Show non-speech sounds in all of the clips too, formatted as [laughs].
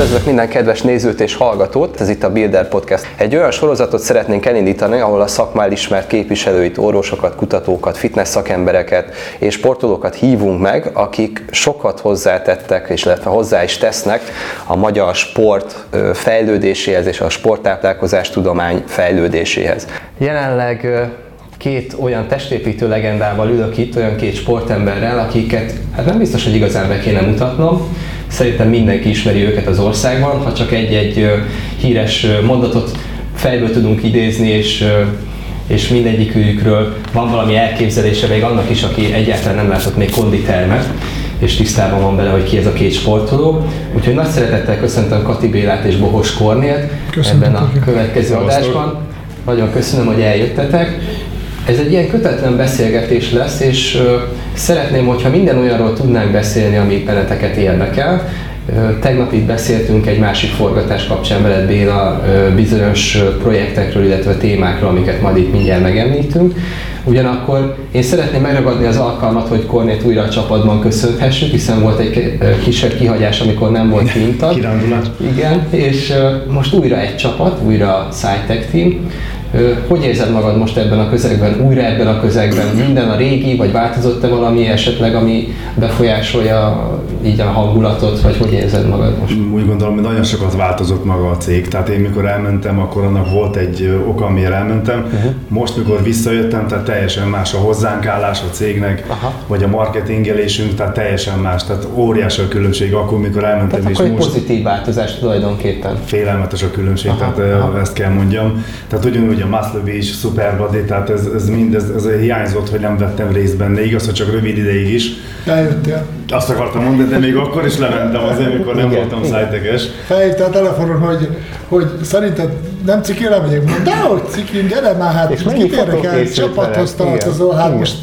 Üdvözlök minden kedves nézőt és hallgatót, ez itt a Builder Podcast. Egy olyan sorozatot szeretnénk elindítani, ahol a szakmál ismert képviselőit, orvosokat, kutatókat, fitness szakembereket és sportolókat hívunk meg, akik sokat hozzátettek, és illetve hozzá is tesznek a magyar sport fejlődéséhez és a sporttáplálkozás tudomány fejlődéséhez. Jelenleg két olyan testépítő legendával ülök itt, olyan két sportemberrel, akiket hát nem biztos, hogy igazán be kéne mutatnom. Szerintem mindenki ismeri őket az országban, ha csak egy-egy híres mondatot fejből tudunk idézni, és és mindegyikükről van valami elképzelése még annak is, aki egyáltalán nem látott még konditermet, és tisztában van vele, hogy ki ez a két sportoló. Úgyhogy nagy szeretettel köszöntöm Kati Bélát és Bohos Kornélt ebben a következő adásban. Nagyon köszönöm, hogy eljöttetek. Ez egy ilyen kötetlen beszélgetés lesz, és szeretném, hogyha minden olyanról tudnánk beszélni, ami benneteket érdekel. Tegnap itt beszéltünk egy másik forgatás kapcsán veled Béla bizonyos projektekről, illetve témákról, amiket majd itt mindjárt megemlítünk. Ugyanakkor én szeretném megragadni az alkalmat, hogy Kornét újra a csapatban köszönhessük, hiszen volt egy kisebb kihagyás, amikor nem volt kintag. Kirándulat. Igen, és most újra egy csapat, újra a SciTech Team. Hogy érzed magad most ebben a közegben, újra ebben a közegben? Minden a régi, vagy változott-e valami esetleg, ami befolyásolja így a hangulatot, vagy hogy érzed magad most? Úgy gondolom, hogy nagyon sokat változott maga a cég. Tehát én mikor elmentem, akkor annak volt egy oka, amiért elmentem. Uh-huh. Most, mikor visszajöttem, tehát teljesen más a hozzánk állás a cégnek, Aha. vagy a marketingelésünk, tehát teljesen más. Tehát óriási a különbség akkor, mikor elmentem. Tehát és akkor most pozitív változás tulajdonképpen. Félelmetes a különbség, Aha. tehát Aha. ezt kell mondjam. Tehát ugyanúgy ugye a Muscle Beach, Superbody, tehát ez, ez mind, ez, ez hiányzott, hogy nem vettem részt benne, igaz, hogy csak rövid ideig is. Eljöttél. Azt akartam mondani, de még akkor is lementem azért, amikor nem igen, voltam szájteges. Felhívta a telefonon, hogy, hogy szerinted nem ciki lemegyek? De hogy ciki, gyere már, hát és kit érdekel, csapathoz tartozol, hát igen. most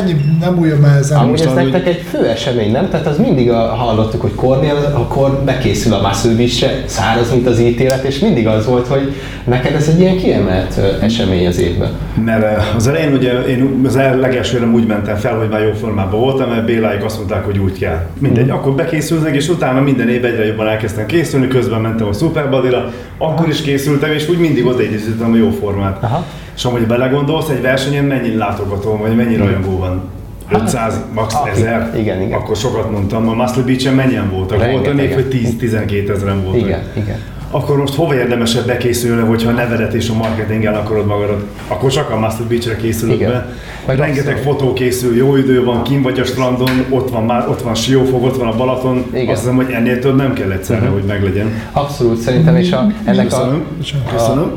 ennyi nem újjon már ezen. Amúgy ez nektek egy fő esemény, nem? Tehát az mindig a, hallottuk, hogy Kornél, akkor bekészül a Muscle száraz, mint az ítélet, és mindig az volt, hogy neked ez egy ilyen kiemelt esemény az évben. Mert az elején ugye én az legelsőre úgy mentem fel, hogy már jó formában voltam, mert Béláik azt mondták, hogy úgy kell. Mindegy, mm. akkor bekészülnek, és utána minden évben egyre jobban elkezdtem készülni, közben mentem a Superbody-ra, akkor is készültem, és úgy mindig odaidézítettem a jó formát. Aha. És amúgy belegondolsz, egy versenyen mennyi látogató, vagy mennyi rajongó van? 500, hát, max. 1000, igen, igen. akkor sokat mondtam. A Muscle Beach-en mennyien voltak? Rengeteg, volt még, hogy 10-12 ezeren voltak. Igen, igen akkor most hova érdemesebb bekészülni, hogyha a nevedet és a marketinggel akarod magadat, akkor csak a Master Beach-re készülök Igen. be. Meg Rengeteg abszolút. fotó készül, jó idő van, kim vagy a strandon, ott van már, ott van Siófok, ott van a Balaton. Igen. Azt hiszem, hogy ennél több nem kell egyszerre, uh-huh. hogy meglegyen. Abszolút, szerintem, és a, ennek Köszönöm. a, Köszönöm.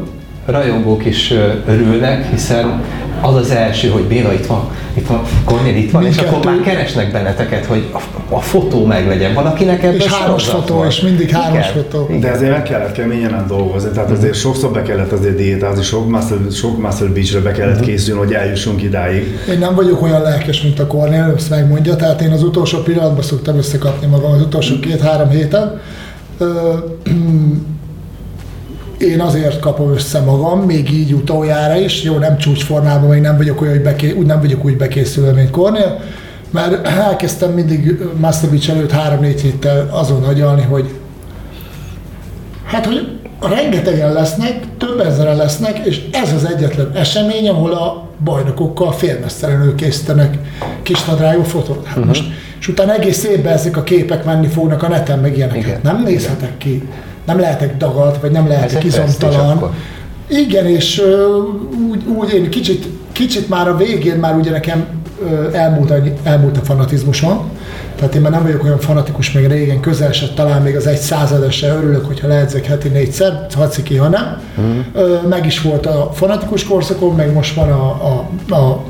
a rajongók is örülnek, hiszen az az első, hogy Béla itt van, itt van, Kornél itt van, Mindkettő. és akkor már keresnek benneteket, hogy a, a fotó meglegyen. Valakinek ebből És hármas fotó, volt. és mindig hármas fotó. De ezért meg kellett keményen dolgozni, tehát azért mm. sokszor be kellett azért diétázni, sok Muscle, sok muscle beach be kellett mm. készülni, hogy eljussunk idáig. Én nem vagyok olyan lelkes, mint a Kornél, ezt megmondja, tehát én az utolsó pillanatban szoktam összekapni magam, az utolsó két-három héten [clears throat] én azért kapom össze magam, még így utoljára is, jó, nem csúcsformában, még nem vagyok olyan, hogy beké, úgy nem vagyok úgy bekészülve, mint Kornél, mert elkezdtem mindig Master Beach előtt három-négy héttel azon agyalni, hogy hát, hogy rengetegen lesznek, több ezeren lesznek, és ez az egyetlen esemény, ahol a bajnokokkal félmesztelenül készítenek kis nadrágú fotót. Hát uh-huh. most, és utána egész évben ezek a képek menni fognak a neten, meg ilyeneket. Igen. Nem nézhetek ki nem lehetek dagalt, vagy nem lehetek izomtalan. Igen, és úgy, úgy én kicsit, kicsit már a végén már ugye nekem elmúlt, elmúlt a fanatizmusom, tehát én már nem vagyok olyan fanatikus, még régen közel se, talán még az egy százados se örülök, hogyha lehetszek heti négyszer, ha ki, ha nem. Uh-huh. Meg is volt a fanatikus korszakom, meg most van a, a, a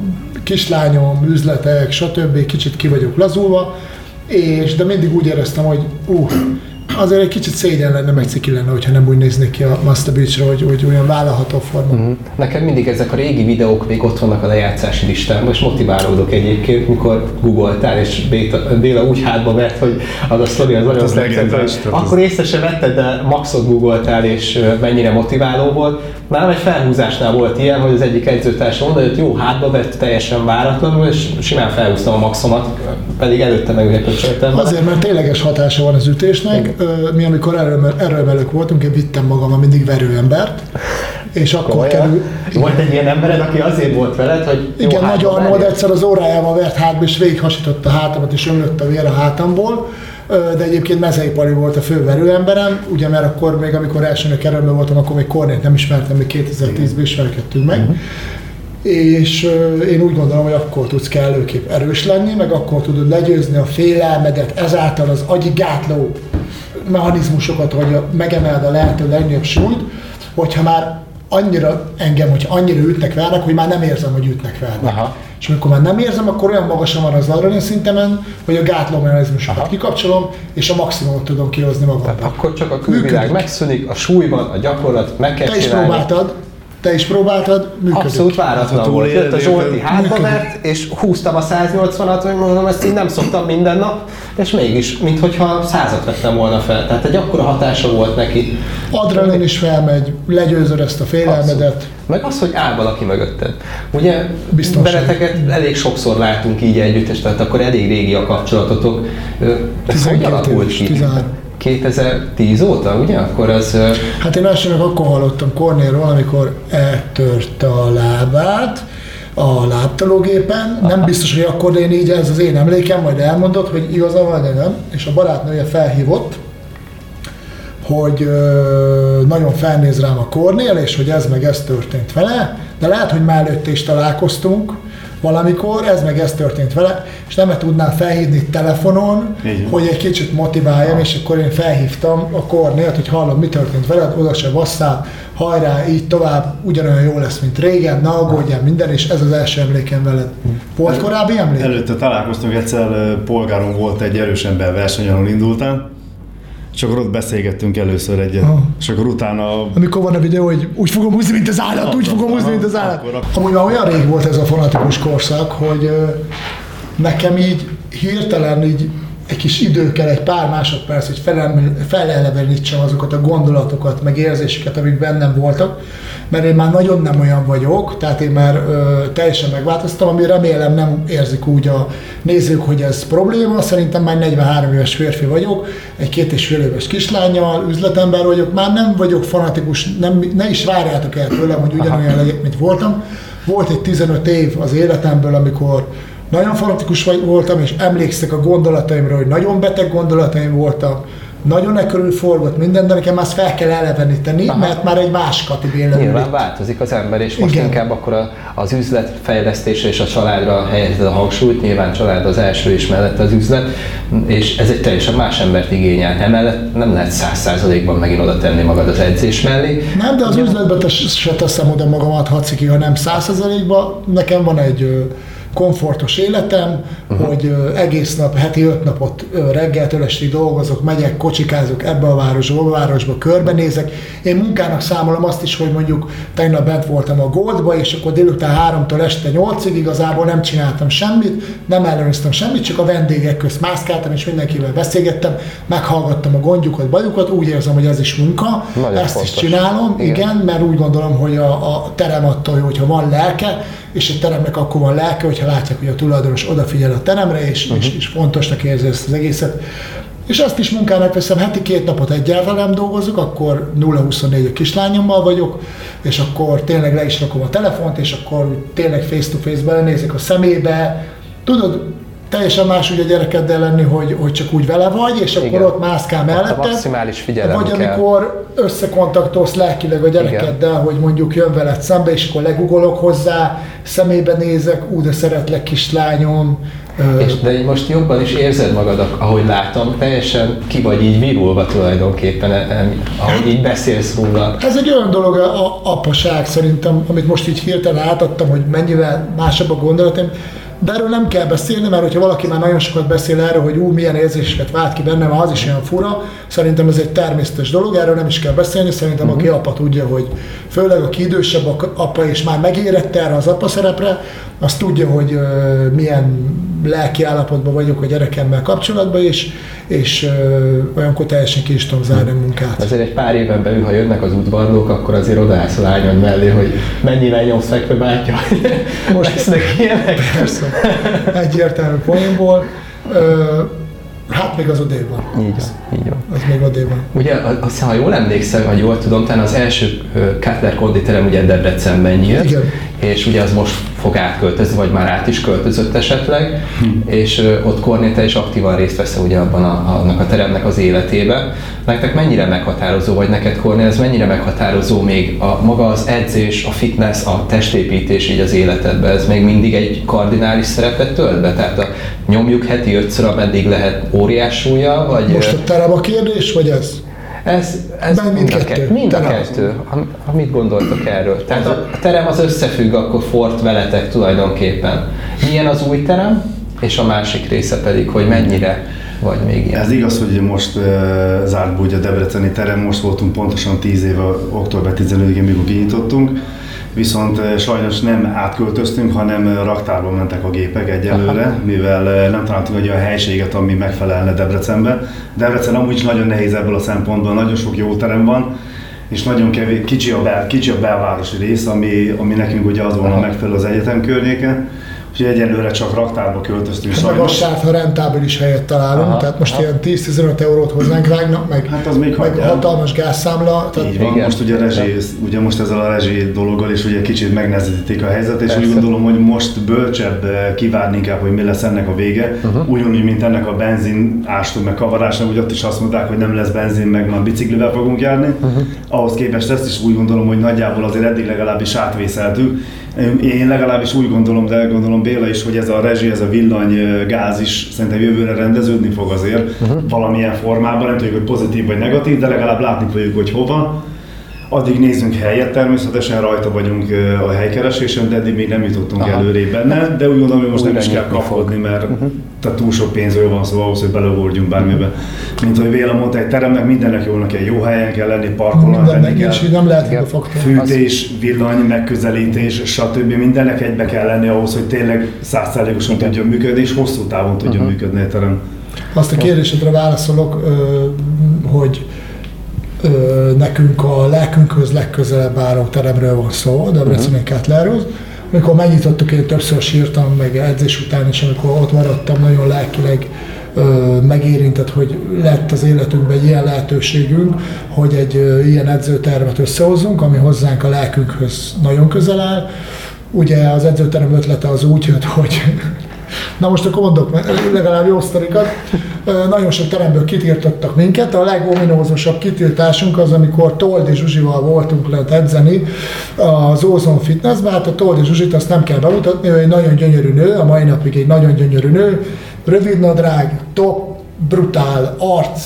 kislányom, üzletek, stb. Kicsit ki vagyok lazulva, és de mindig úgy éreztem, hogy uh, azért egy kicsit szégyen lenne, meg ciki lenne, hogyha nem úgy néznék ki a Master Beach-ra, hogy, hogy olyan vállalható forma. Uh-huh. Nekem mindig ezek a régi videók még ott vannak a lejátszási listán, most motiválódok egyébként, mikor googoltál, és Béla, Béla úgy hátba vett, hogy az a sztori az nagyon tetszett, hogy akkor észre se vetted, de maxot googoltál, és mennyire motiváló volt. Nálam egy felhúzásnál volt ilyen, hogy az egyik edzőtárs mondta, hogy jó, hátba vett teljesen váratlanul, és simán felhúztam a maxomat, pedig előtte meg ugye Azért, mert tényleges hatása van az ütésnek, mi amikor erőmel, erőmelők voltunk, én vittem magammal mindig verőembert, és akkor Komolyan? kerül... Volt egy ilyen embered, aki azért volt veled, hogy jó Igen, Nagy hátba Arnold egyszer az órájával vert hátba, és végighasította a hátamat, és ömlött a vér a hátamból. De egyébként Mezei Pali volt a fő verőemberem, ugye mert akkor még amikor elsőnek erőmben voltam, akkor még Kornét nem ismertem, még 2010-ben ismerkedtünk meg. És ö, én úgy gondolom, hogy akkor tudsz kellőképp erős lenni, meg akkor tudod legyőzni a félelmedet, ezáltal az agyi gátló mechanizmusokat, hogy megemeld a lehető legnagyobb súlyt, hogyha már annyira engem, hogyha annyira ütnek vernek, hogy már nem érzem, hogy ütnek vernek. Aha. És amikor már nem érzem, akkor olyan magasan van az adrenalin szintemen, hogy a gátló mechanizmusokat Aha. kikapcsolom, és a maximumot tudom kihozni magamból. Akkor csak a külvilág Működik. megszűnik, a súlyban, a gyakorlat meg kell Te is csinálni. próbáltad, te is próbáltad, működik. Abszolút váratlan Ha volt. Jött a Zsolti hátba vert, és húztam a 180-at, hogy mondom, ezt így nem szoktam minden nap, és mégis, minthogyha százat vettem volna fel. Tehát egy akkora hatása volt neki. Adrenalin is felmegy, legyőzöd ezt a félelmedet. Meg az, hogy áll valaki mögötted. Ugye Biztonság. beleteket elég sokszor látunk így együtt, és tehát akkor elég régi a kapcsolatotok. Ez hogy 12 alakult ki? 13. 2010 óta, ugye? Akkor az... Hát én elsőnek akkor hallottam Kornélról, amikor eltörte a lábát a láptalógépen. Nem biztos, hogy akkor én így, ez az én emlékem, majd elmondott, hogy igaza van, de nem. És a barátnője felhívott, hogy nagyon felnéz rám a Kornél, és hogy ez meg ez történt vele, de lehet, hogy már előtte is találkoztunk valamikor, ez meg ez történt vele, és nem tudnám felhívni telefonon, van. hogy egy kicsit motiváljam, és akkor én felhívtam a Kornélt, hogy hallom, mi történt veled, oda se basszál, hajrá, így tovább, ugyanolyan jó lesz, mint régen, ne aggódjál minden, és ez az első emlékem veled. Volt korábbi emlék? Előtte találkoztunk egyszer, polgáron volt egy erős ember verseny, indultál, és akkor ott beszélgettünk először egyet, Ah. és akkor utána Amikor van a videó, hogy úgy fogom húzni, mint az állat, úgy fogom húzni, mint az állat. Amúgy már olyan rég volt ez a fanatikus korszak, hogy nekem így hirtelen így egy kis idő kell, egy pár másodperc, hogy felelevenítsem azokat a gondolatokat, meg érzéseket, amik bennem voltak, mert én már nagyon nem olyan vagyok, tehát én már ö, teljesen megváltoztam, ami remélem nem érzik úgy a nézők, hogy ez probléma, szerintem már 43 éves férfi vagyok, egy két és fél éves kislányjal, üzletember vagyok, már nem vagyok fanatikus, nem, ne is várjátok el tőlem, hogy ugyanolyan legyek, mint voltam. Volt egy 15 év az életemből, amikor nagyon fanatikus voltam, és emlékszek a gondolataimra, hogy nagyon beteg gondolataim voltak, nagyon e körül forgott minden, de nekem azt fel kell eleveníteni, Aha. mert már egy más kategória Nyilván változik az ember, és most Igen. inkább akkor a, az üzlet fejlesztése és a családra helyezed a hangsúlyt, nyilván család az első és mellett az üzlet, és ez egy teljesen más embert igényel. Emellett nem lehet száz százalékban megint oda tenni magad az edzés mellé. Nem, de az üzletben te se teszem oda magamat haciki, ha nem százszerzalékba. Nekem van egy komfortos életem, uh-huh. hogy egész nap, heti öt napot reggeltől estig dolgozok, megyek, kocsikázok ebbe a városba, a városba, körbenézek. Én munkának számolom azt is, hogy mondjuk tegnap bent voltam a Goldba, és akkor délután háromtól este nyolcig igazából nem csináltam semmit, nem ellenőriztem semmit, csak a vendégek közt mászkáltam, és mindenkivel beszélgettem, meghallgattam a gondjukat, bajukat, úgy érzem, hogy ez is munka, Nagyon ezt is fontos. csinálom, Igen. igen. igen, mert úgy gondolom, hogy a, a terem attól jó, hogyha van lelke, és egy teremnek akkor van lelke, hogyha látják, hogy a tulajdonos odafigyel a teremre, és, uh-huh. és, és fontosnak érzi ezt az egészet. És azt is munkának veszem, heti két napot egyáltalán nem dolgozok, akkor 0-24 a kislányommal vagyok, és akkor tényleg le is rakom a telefont, és akkor tényleg face-to-face belenézek a szemébe. Tudod, teljesen más úgy a gyerekeddel lenni, hogy, hogy csak úgy vele vagy, és akkor Igen. ott mászkál Ott a mellette. maximális figyelem Vagy kell. amikor összekontaktolsz lelkileg a gyerekeddel, hogy mondjuk jön veled szembe, és akkor legugolok hozzá, szemébe nézek, ú, de szeretlek kislányom. És de így most jobban is érzed magad, ahogy látom, teljesen ki vagy így virulva tulajdonképpen, e- ahogy így beszélsz róla. Ez egy olyan dolog, a, a apaság szerintem, amit most így hirtelen átadtam, hogy mennyivel másabb a gondolatom, de erről nem kell beszélni, mert hogyha valaki már nagyon sokat beszél erről, hogy ú, milyen érzéseket vált ki bennem, az is olyan fura, szerintem ez egy természetes dolog, erről nem is kell beszélni, szerintem Mhm. aki apa tudja, hogy főleg aki idősebb a- apa és már megérett erre az apa szerepre, az tudja, hogy ö, milyen lelki állapotban vagyok a gyerekemmel kapcsolatban, és, és ö, olyankor teljesen ki is tudom zárni a munkát. Azért egy pár éven belül, ha jönnek az udvarlók, akkor azért odaállsz a lányod mellé, hogy mennyivel nyomsz fekve bátya. Most Most- lesznek ilyenek. Persze, egyértelmű poénból. Ö, Hát még az odébb van. Így van, így van. Az még odébb van. Ugye, azt ha jól emlékszem, vagy jól tudom, talán az első Cutler konditerem ugye Debrecenben nyílt, Igen. és ugye az most fog átköltözni, vagy már át is költözött esetleg, hm. és ott Kornéta is aktívan részt vesz ugye abban a, annak a teremnek az életébe. Nektek mennyire meghatározó, vagy neked Kornél, ez mennyire meghatározó még a maga az edzés, a fitness, a testépítés így az életedben, ez még mindig egy kardinális szerepet tölt be? Tehát a, nyomjuk heti ötször, ameddig lehet óriás súlya, vagy... Most a terem a kérdés, vagy ez? Ez, ez mind mind, a kettő. Mind a kettő. Am- Mit gondoltok erről? Tehát a a terem az összefügg akkor Fort veletek tulajdonképpen. Milyen az új terem, és a másik része pedig, hogy mennyire vagy még ilyen. Ez igaz, hogy most uh, zárt a Debreceni terem, most voltunk pontosan 10 éve, október 15-én, mikor kinyitottunk, viszont uh, sajnos nem átköltöztünk, hanem uh, raktárba mentek a gépek egyelőre, mivel uh, nem találtunk egy olyan helységet, ami megfelelne Debrecenbe. Debrecen amúgy is nagyon nehéz ebből a szempontból, nagyon sok jó terem van, és nagyon kevés, kicsi a, bel, kicsi a belvárosi rész, ami, ami nekünk ugye az volna megfelelő az egyetem környéken. Úgyhogy egyelőre csak raktárba költöztünk Hát meg sajnos. az sáv, ha rentábilis helyet találunk, Aha, tehát most aha. ilyen 10-15 eurót hozzánk vágnak, meg, Hát az még meg hagyjál. hatalmas gázszámla. Tehát Így van, Igen. most ugye, a rezsi, ugye most ezzel a rezsi dologgal is ugye kicsit megnehezítik a helyzet, és Persze. úgy gondolom, hogy most bölcsebb eh, kivárni inkább, hogy mi lesz ennek a vége. Uh-huh. Ugyanúgy, mint ennek a benzin ástunk meg kavarásnak, ugye ott is azt mondták, hogy nem lesz benzin, meg már biciklivel fogunk járni. Uh-huh. Ahhoz képest ezt is úgy gondolom, hogy nagyjából azért eddig legalábbis átvészeltük. Én legalábbis úgy gondolom, de gondolom Béla is, hogy ez a rezsi, ez a villany gáz is szerintem jövőre rendeződni fog azért uh-huh. valamilyen formában, nem tudjuk, hogy pozitív vagy negatív, de legalább látni fogjuk, hogy hova. Addig nézzünk helyet, természetesen rajta vagyunk a helykeresésen, de eddig még nem jutottunk Aha. előrébb benne, de úgy gondolom, hogy most Újra nem is kell fog. kapkodni, mert uh-huh. tehát túl sok pénzről van szó ahhoz, hogy beleugorjunk bármibe. Mint hogy Véla mondta, egy teremnek mindennek jónak kell, jó helyen kell lenni, parkolónak lenni kell. nem lehet a faktor. Fűtés, villany, megközelítés, stb. Mindennek egybe kell lenni ahhoz, hogy tényleg százszerzékosan tudjon működni, és hosszú távon tudjon uh-huh. működni a terem. Azt a kérdésedre válaszolok, hogy ö, nekünk a lelkünkhöz legközelebb álló teremről van szó, Debreceni Kettlerhoz. Amikor megnyitottuk, én többször sírtam, meg edzés után is, amikor ott maradtam, nagyon lelkileg ö, megérintett, hogy lett az életünkben egy ilyen lehetőségünk, hogy egy ö, ilyen edzőtervet összehozzunk, ami hozzánk a lelkünkhöz nagyon közel áll. Ugye az edzőterem ötlete az úgy jött, hogy Na most akkor mondok legalább jó sztorikat. Nagyon sok teremből kitiltottak minket. A legominózusabb kitiltásunk az, amikor Toldi Zsuzsival voltunk lent edzeni az Ozon Fitnessben. Hát a Toldi Zsuzsit azt nem kell bemutatni, ő egy nagyon gyönyörű nő, a mai napig egy nagyon gyönyörű nő. Rövid nadrág, top, brutál, arc,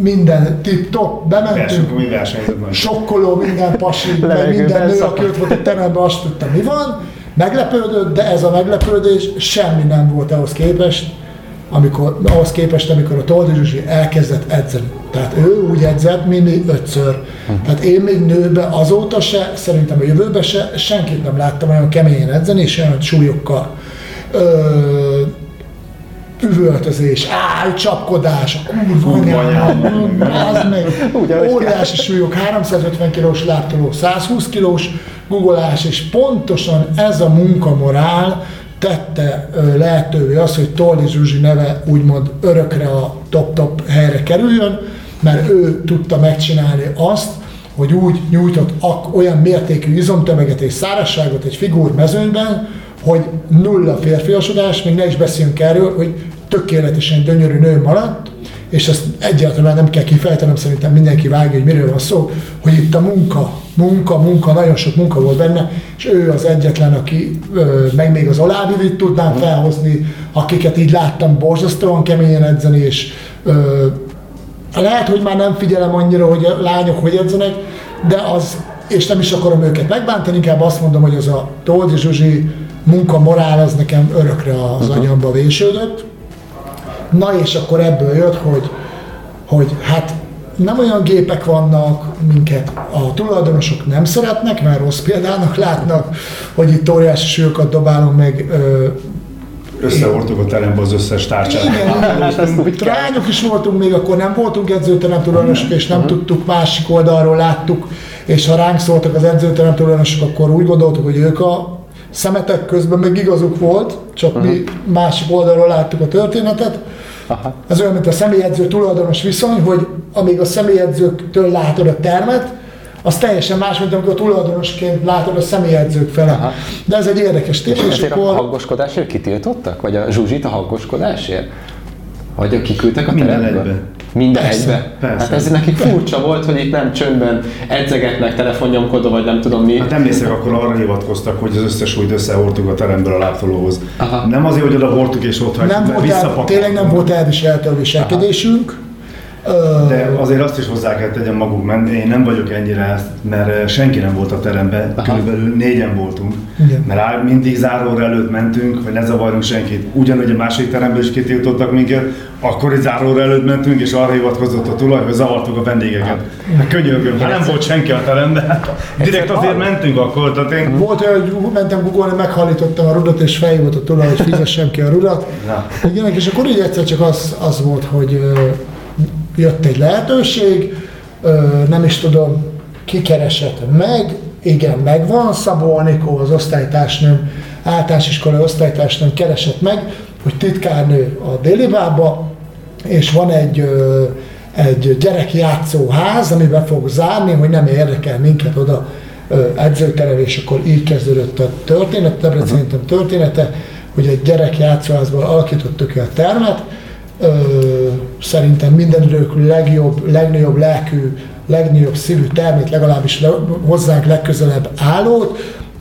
minden tip-top, bementünk, Verseny, sokkoló minden pasi, minden nő, aki ott volt a teremben, azt tudta, mi van. Meglepődött, de ez a meglepődés semmi nem volt ahhoz képest, amikor, ahhoz képest, amikor a Toldi Zsuzsi elkezdett edzeni. Tehát ő úgy edzett, mint mi ötször. Tehát én még nőbe azóta se, szerintem a jövőben se, senkit nem láttam olyan keményen edzeni, és olyan súlyokkal. Ö, üvöltözés, áj, csapkodás, kurva anyám, az meg, óriási súlyok, 350 kilós láptoló, 120 kilós guggolás, és pontosan ez a munkamorál tette lehetővé az, hogy Toldi Zsuzsi neve úgymond örökre a top-top helyre kerüljön, mert ő tudta megcsinálni azt, hogy úgy nyújtott ak- olyan mértékű izomtömeget és szárazságot egy figúr mezőnyben, hogy nulla férfiasodás, még ne is beszéljünk erről, hogy tökéletesen gyönyörű nő maradt, és ezt egyáltalán nem kell kifejtenem, szerintem mindenki vágja, hogy miről van szó, hogy itt a munka, munka, munka, nagyon sok munka volt benne, és ő az egyetlen, aki, meg még az Olávivit tudnám felhozni, akiket így láttam borzasztóan keményen edzeni, és ö, lehet, hogy már nem figyelem annyira, hogy a lányok hogy edzenek, de az, és nem is akarom őket megbántani, inkább azt mondom, hogy az a Toldi Zsuzsi munka morál az nekem örökre az anyamba vésődött. Na és akkor ebből jött, hogy, hogy hát nem olyan gépek vannak, minket a tulajdonosok nem szeretnek, mert rossz példának látnak, hogy itt óriási súlyokat dobálunk meg ö, Összehordtuk a terembe az összes tárcsát. igen, trányok is voltunk még, akkor nem voltunk edzőterem tulajdonosok, és nem tudtuk, másik oldalról láttuk, és ha ránk szóltak az edzőterem tulajdonosok, akkor úgy gondoltuk, hogy ők a szemetek közben meg igazuk volt, csak mi másik oldalról láttuk a történetet. Aha. Ez olyan, mint a személyedző tulajdonos viszony, hogy amíg a személyedzőktől látod a termet, az teljesen más, mint amikor tulajdonosként látod a személyedzők fele. Aha. De ez egy érdekes téma, és Ezért a akkor hangoskodásért kitiltottak? Vagy a Zsuzsit a hangoskodásért? Vagy kiküldtek a Minden teremből? egybe. Minden Persze, egybe? persze. Hát ez nekik furcsa volt, hogy itt nem csöndben edzegetnek, telefonnyomkodó, vagy nem tudom mi. Hát emlékszek, akkor arra hivatkoztak, hogy az összes súlyt összehordtuk a teremből a láptolóhoz. Aha. Nem azért, hogy oda hordtuk és ott nem volt el, visszapakoltuk. tényleg nem volt elviselhető a viselkedésünk. De azért azt is hozzá kell tegyem maguk, mert én nem vagyok ennyire, mert senki nem volt a teremben, Aha. körülbelül négyen voltunk. Igen. Mert mindig záróra előtt mentünk, hogy ne zavarjunk senkit. Ugyanúgy a másik teremből is kitiltottak minket, akkor egy záróra előtt mentünk, és arra hivatkozott a tulaj, hogy zavartuk a vendégeket. Hát könyörgöm, ha nem volt senki a teremben, hát direkt azért mentünk akkor, tehát én... Volt olyan, hogy mentem googolni, meghallítottam a rudat, és felhívott a tulaj, hogy fizessem ki a rudat. Igen, és akkor így egyszer csak az, az volt, hogy jött egy lehetőség, nem is tudom, kikeresett meg, igen, megvan, Szabó Anikó, az osztálytársnőm, általános iskolai osztálytársnőm keresett meg, hogy titkárnő a Délibába, és van egy, egy gyerekjátszóház, amiben fog zárni, hogy nem érdekel minket oda edzőterem, és akkor így kezdődött a történet, Debrecen Egyetem története, hogy egy gyerekjátszóházból alakítottuk ki a termet, szerintem minden idők legjobb, legnagyobb lelkű, legnagyobb szívű termét, legalábbis le, hozzánk legközelebb állót,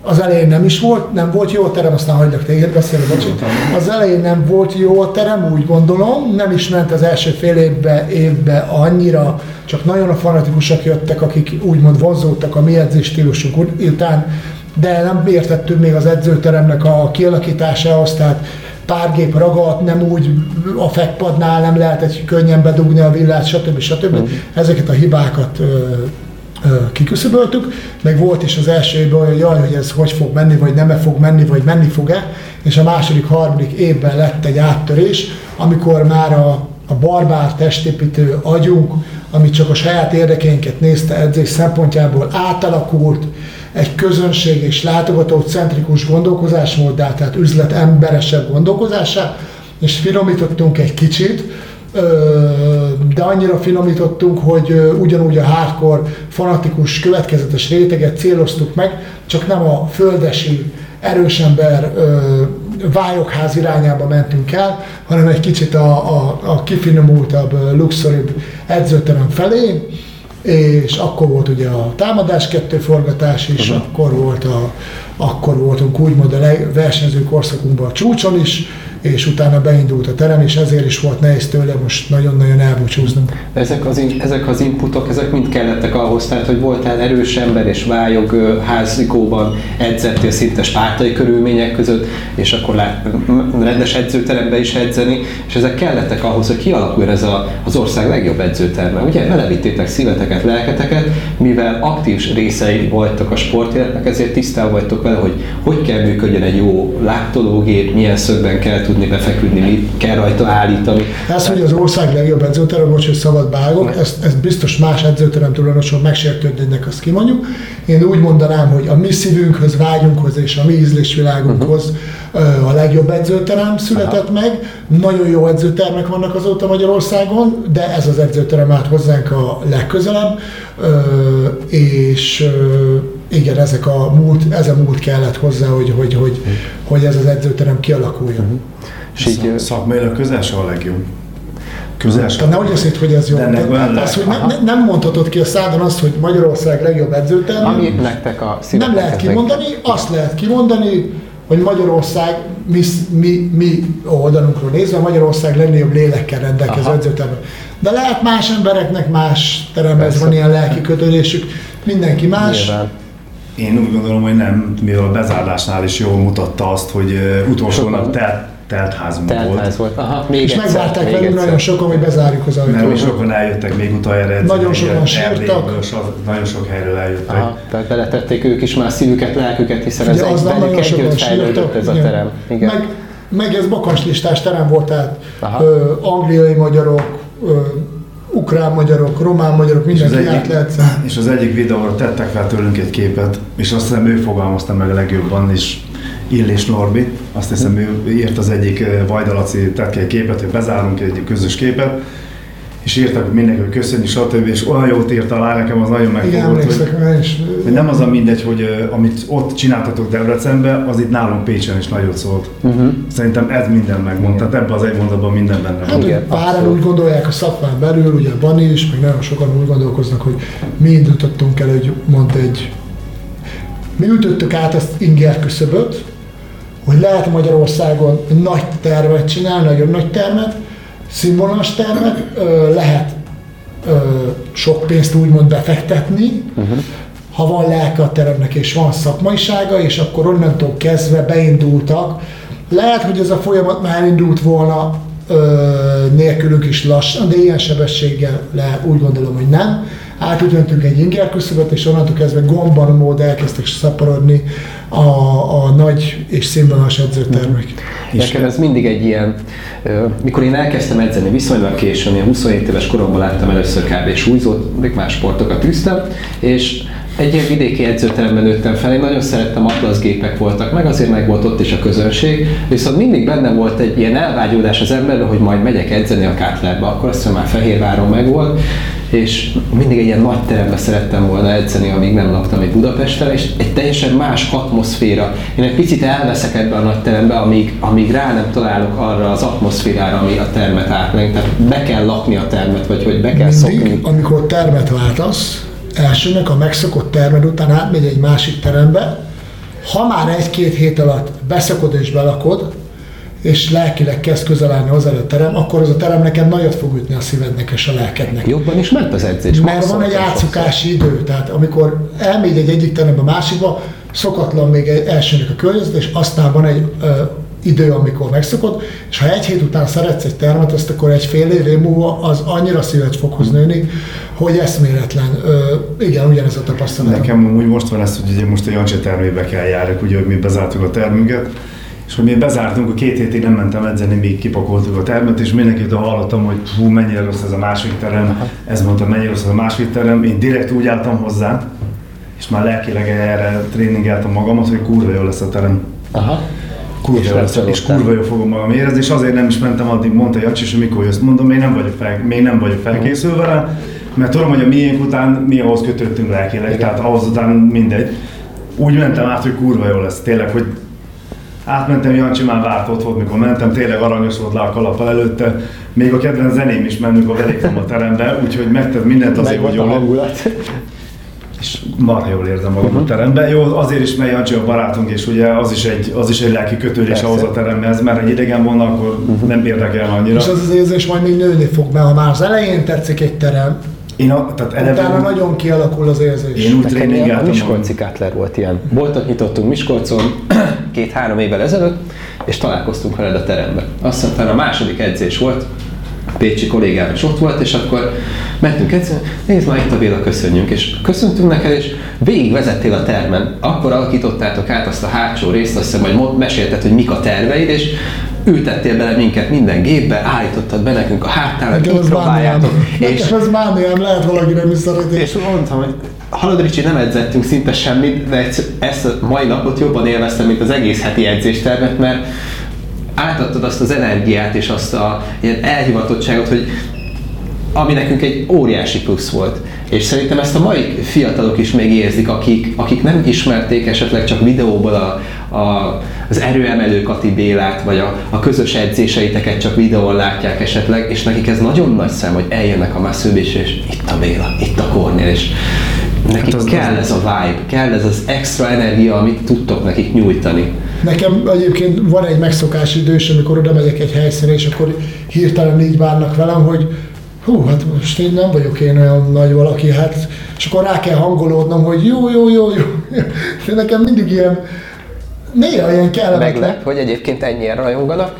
az elején nem is volt, nem volt jó a terem, aztán hagylak téged beszélni, bocsánat. Az elején nem volt jó a terem, úgy gondolom, nem is ment az első fél évbe, évbe annyira, csak nagyon a fanatikusak jöttek, akik úgymond vonzódtak a mi edzés stílusunk után, de nem értettünk még az edzőteremnek a kialakításához, tehát pár gép ragadt, nem úgy a fekpadnál nem lehetett könnyen bedugni a villát, stb. stb. Ezeket a hibákat kiküszöböltük, meg volt is az első évben olyan, jaj, hogy ez hogy fog menni, vagy nem fog menni, vagy menni fog-e, és a második, harmadik évben lett egy áttörés, amikor már a, a barbár testépítő agyunk, ami csak a saját érdekeinket nézte edzés szempontjából átalakult, egy közönség és látogató centrikus gondolkozásmóddá, tehát üzlet emberesebb gondolkozásá, és finomítottunk egy kicsit, de annyira finomítottunk, hogy ugyanúgy a hardcore, fanatikus, következetes réteget céloztuk meg, csak nem a földesi, erős ember ö, vályokház irányába mentünk el, hanem egy kicsit a, a, a kifinomultabb, luxoribb edzőterem felé, és akkor volt ugye a támadás kettő forgatás is, uh-huh. akkor, volt a, akkor voltunk úgymond a versenyző korszakunkban a csúcson is, és utána beindult a terem, és ezért is volt nehéz tőle most nagyon-nagyon elbúcsúznunk. De ezek az, in- ezek az inputok, ezek mind kellettek ahhoz, tehát hogy voltál erős ember és vályog házikóban edzettél szinte spártai körülmények között, és akkor lát, rendes edzőterembe is edzeni, és ezek kellettek ahhoz, hogy kialakuljon ez a, az ország legjobb edzőterme. Ugye belevittétek szíveteket, lelketeket, mivel aktív részei voltak a sportéletnek, ezért tisztában vagytok vele, hogy hogy kell működjön egy jó láttológép, milyen szögben kell tudni befeküdni, mit kell rajta állítani. Ez, hogy az ország legjobb edzőterem, bocs, hogy szabad vágok, ezt, ezt biztos más edzőterem tulajdonosok megsértődnének, azt kimondjuk. Én úgy mondanám, hogy a mi szívünkhöz, vágyunkhoz és a mi ízlésvilágunkhoz uh-huh. a legjobb edzőterem született Aha. meg. Nagyon jó edzőtermek vannak azóta Magyarországon, de ez az edzőterem állt hozzánk a legközelebb, és igen, ezek a múlt, ez a múlt kellett hozzá, hogy, hogy, hogy, hogy ez az edzőterem kialakuljon. És így, Szakmailag közel a legjobb. Közel se. Tehát nehogy azt hitt, hogy ez jó. De ennek olyan Tehát az, hogy ne, ne, nem mondhatod ki a szádon azt, hogy Magyarország legjobb edzőterem. ami nektek a Nem lehet kimondani, azt lehet kimondani, hogy Magyarország, mi, mi, mi oldalunkról nézve, Magyarország legnagyobb lélekkel rendelkező edzőterem. De lehet más embereknek más teremhez van ilyen lelki kötődésük, mindenki más. Nyilván. Én úgy gondolom, hogy nem, mivel a bezárásnál is jól mutatta azt, hogy ö, utolsó Sokan- nap telt, telt házunk volt. Teltház volt. Aha, még És egyszer, megvárták még velünk egyszer. nagyon sokan, hogy bezárjuk az ajtót. hogy sokan eljöttek még utoljára edzeni, Nagyon sokan sírtak. Nagyon sok helyről eljöttek. Aha, tehát beletették ők is már szívüket, lelküket, hiszen ez egy, az nem bennük együtt fejlődött ez a igen. terem. Igen. Meg, meg ez bakancslistás terem volt, tehát ö, angliai magyarok, ö, ukrán magyarok, román magyarok, És mindenki egyik, lehet. és az egyik videóra tettek fel tőlünk egy képet, és azt hiszem ő fogalmazta meg a legjobban, és Illés Norbi, azt hiszem ő írt az egyik eh, Vajdalaci tett ki egy képet, hogy bezárunk egy közös képet, és írtak hogy mindenki, hogy köszönjük, stb. És olyan jót írt alá, nekem az nagyon Igen, megfogott, hogy, hogy nem az a mindegy, hogy amit ott csináltatok Debrecenben, az itt nálunk Pécsen is nagyot szólt. Uh-huh. Szerintem ez minden megmond, tehát ebben az egy mondatban minden benne Hát, van. hogy Igen, páran úgy gondolják a szakmán belül, ugye Bani is, meg nagyon sokan úgy gondolkoznak, hogy mi indítottunk el, hogy mondta egy... Mi ütöttük át ezt inger küszöböt, hogy lehet Magyarországon nagy termet csinálni, nagyon nagy termet, színvonalas termet, lehet sok pénzt úgymond befektetni, uh-huh. ha van lelke a teremnek és van szakmaisága, és akkor onnantól kezdve beindultak. Lehet, hogy ez a folyamat már elindult volna nélkülünk is lassan, de ilyen sebességgel lehet, úgy gondolom, hogy nem. Átütöttünk egy inger küszöböt, és onnantól kezdve gomban mód elkezdtek szaporodni a, a nagy és színvonalas edzőtermek. Nekem ez mindig egy ilyen, mikor én elkezdtem edzeni viszonylag későn, ilyen 27 éves koromban láttam először kb. súlyzót, még más sportokat tűztem, és egy ilyen vidéki edzőteremben nőttem fel, én nagyon szerettem, atlasz gépek voltak, meg azért meg volt ott is a közönség, viszont mindig benne volt egy ilyen elvágyódás az emberben, hogy majd megyek edzeni a Kátlerbe, akkor azt hiszem már Fehérváron meg volt, és mindig egy ilyen nagy terembe szerettem volna edzeni, amíg nem laktam itt Budapesten, és egy teljesen más atmoszféra. Én egy picit elveszek ebbe a nagy terembe, amíg, amíg rá nem találok arra az atmoszférára, ami a termet átlenk. Tehát be kell lakni a termet, vagy hogy be kell Mindig, szokni. amikor termet váltasz, elsőnek a megszokott termed után átmegy egy másik terembe, ha már egy-két hét alatt beszakod és belakod, és lelkileg kezd közel állni hozzá a terem, akkor az a terem neked nagyot fog ütni a szívednek és a lelkednek. Jobban is ment az edzés. Mert van egy átszokási idő, tehát amikor elmegy egy egyik terembe a másikba, szokatlan még egy elsőnek a környezet, és aztán van egy idő, amikor megszokod, és ha egy hét után szeretsz egy termet, azt akkor egy fél év múlva az annyira szívet fog hoz nőni, hogy eszméletlen. Ö, igen, ugyanez a tapasztalat. Nekem úgy most van ez, hogy ugye most a Jancsi termébe kell járok, ugye, hogy mi bezártuk a termünket, és hogy mi bezártunk, a két hétig nem mentem edzeni, még kipakoltuk a termet, és mindenkitől hallottam, hogy hú, mennyire rossz ez a másik terem, ez mondta, mennyire rossz ez a másik terem, én direkt úgy álltam hozzá, és már lelkileg erre tréningeltem magamat, hogy kurva jó lesz a terem. Aha. Kurva És jó lesz, és kurva jó fogom magam érezni, és azért nem is mentem addig, mondta Jancsi, és mikor jössz, mondom, még nem vagyok, fel, még nem vagyok felkészülve rá, mert tudom, hogy a miénk után mi ahhoz kötöttünk lelkileg, tehát ahhoz után mindegy. Úgy mentem át, hogy kurva jó lesz, tényleg, hogy átmentem, Jancsi már várt ott volt, mikor mentem, tényleg aranyos volt le a kalappal előtte, még a kedvenc zeném is ment, mikor beléptem a terembe, úgyhogy megtett mindent azért, Meg hogy a jól. És marha jól érzem magam uh-huh. a teremben. Jó, azért is, mert Jancsi a barátunk, és ugye az is egy, az is egy lelki kötődés Persze. ahhoz a teremhez, mert egy idegen volna, akkor uh-huh. nem érdekel annyira. És az az érzés majd még nőni fog, mert ha már az elején tetszik egy terem, Én a, tehát eleve, utána nagyon kialakul az érzés. én úgy magam. Miskolci Kátler volt ilyen. Boltot nyitottunk Miskolcon [clears throat] két-három évvel ezelőtt, és találkoztunk veled a teremben. Azt hiszem, a második edzés volt, Pécsi kollégám is ott volt, és akkor mentünk edzeni, nézd már itt a Béla, köszönjünk, és köszöntünk neked, és végig vezettél a termen. Akkor alakítottátok át azt a hátsó részt, azt hiszem, hogy mesélted, hogy mik a terveid, és ültettél bele minket minden gépbe, állítottad be nekünk a háttának, Nekem ez mániám. És ez mániám, lehet valakire mi szeretik. és mondtam, hogy hallod Ricsi, nem edzettünk szinte semmit, de ezt a mai napot jobban élveztem, mint az egész heti edzéstervet, mert átadtad azt az energiát és azt a ilyen elhivatottságot, hogy ami nekünk egy óriási plusz volt. És szerintem ezt a mai fiatalok is még érzik, akik, akik nem ismerték esetleg csak videóból a, a, az erőemelő Kati Bélát, vagy a, a közös edzéseiteket csak videón látják esetleg, és nekik ez nagyon nagy szem, hogy eljönnek a Muscle és itt a Béla, itt a Kornél, és nekik Hát az- kell az- ez a vibe, kell ez az extra energia, amit tudtok nekik nyújtani. Nekem egyébként van egy megszokási idős, amikor oda megyek egy helyszínre, és akkor hirtelen így bánnak velem, hogy hú, hát most én nem vagyok én olyan nagy valaki, hát, és akkor rá kell hangolódnom, hogy jó, jó, jó, jó. De nekem mindig ilyen, néha ilyen kellemetlen. Meglep, hogy egyébként ennyien rajonganak,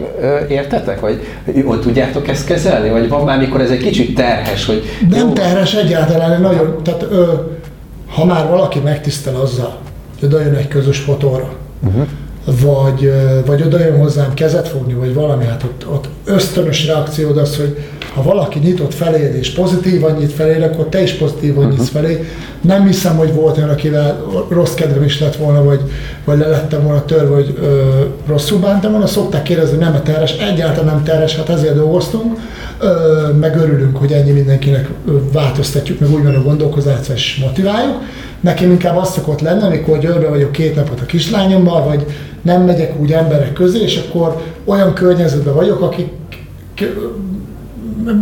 értetek? Vagy jól tudjátok ezt kezelni? Vagy van már, mikor ez egy kicsit terhes, hogy Nem jó, terhes egyáltalán, nagyon, tehát ö, ha már valaki megtisztel azzal, hogy oda jön egy közös fotóra, uh-huh. Vagy, vagy oda jön hozzám kezet fogni, vagy valami, hát ott, ott ösztönös reakciód az, hogy ha valaki nyitott feléd és pozitívan nyit feléd, akkor te is pozitívan nyitsz felé. Nem hiszem, hogy volt olyan, akivel rossz kedvem is lett volna, vagy, vagy le lettem volna törve, vagy ö, rosszul bántam volna. Szokták kérdezni, nem -e terhes, egyáltalán nem terhes, hát ezért dolgoztunk, ö, meg örülünk, hogy ennyi mindenkinek változtatjuk, meg úgy van a gondolkozás, és motiváljuk. Nekem inkább az szokott lenni, amikor Győrbe vagyok két napot a kislányommal, vagy nem megyek úgy emberek közé, és akkor olyan környezetben vagyok, akik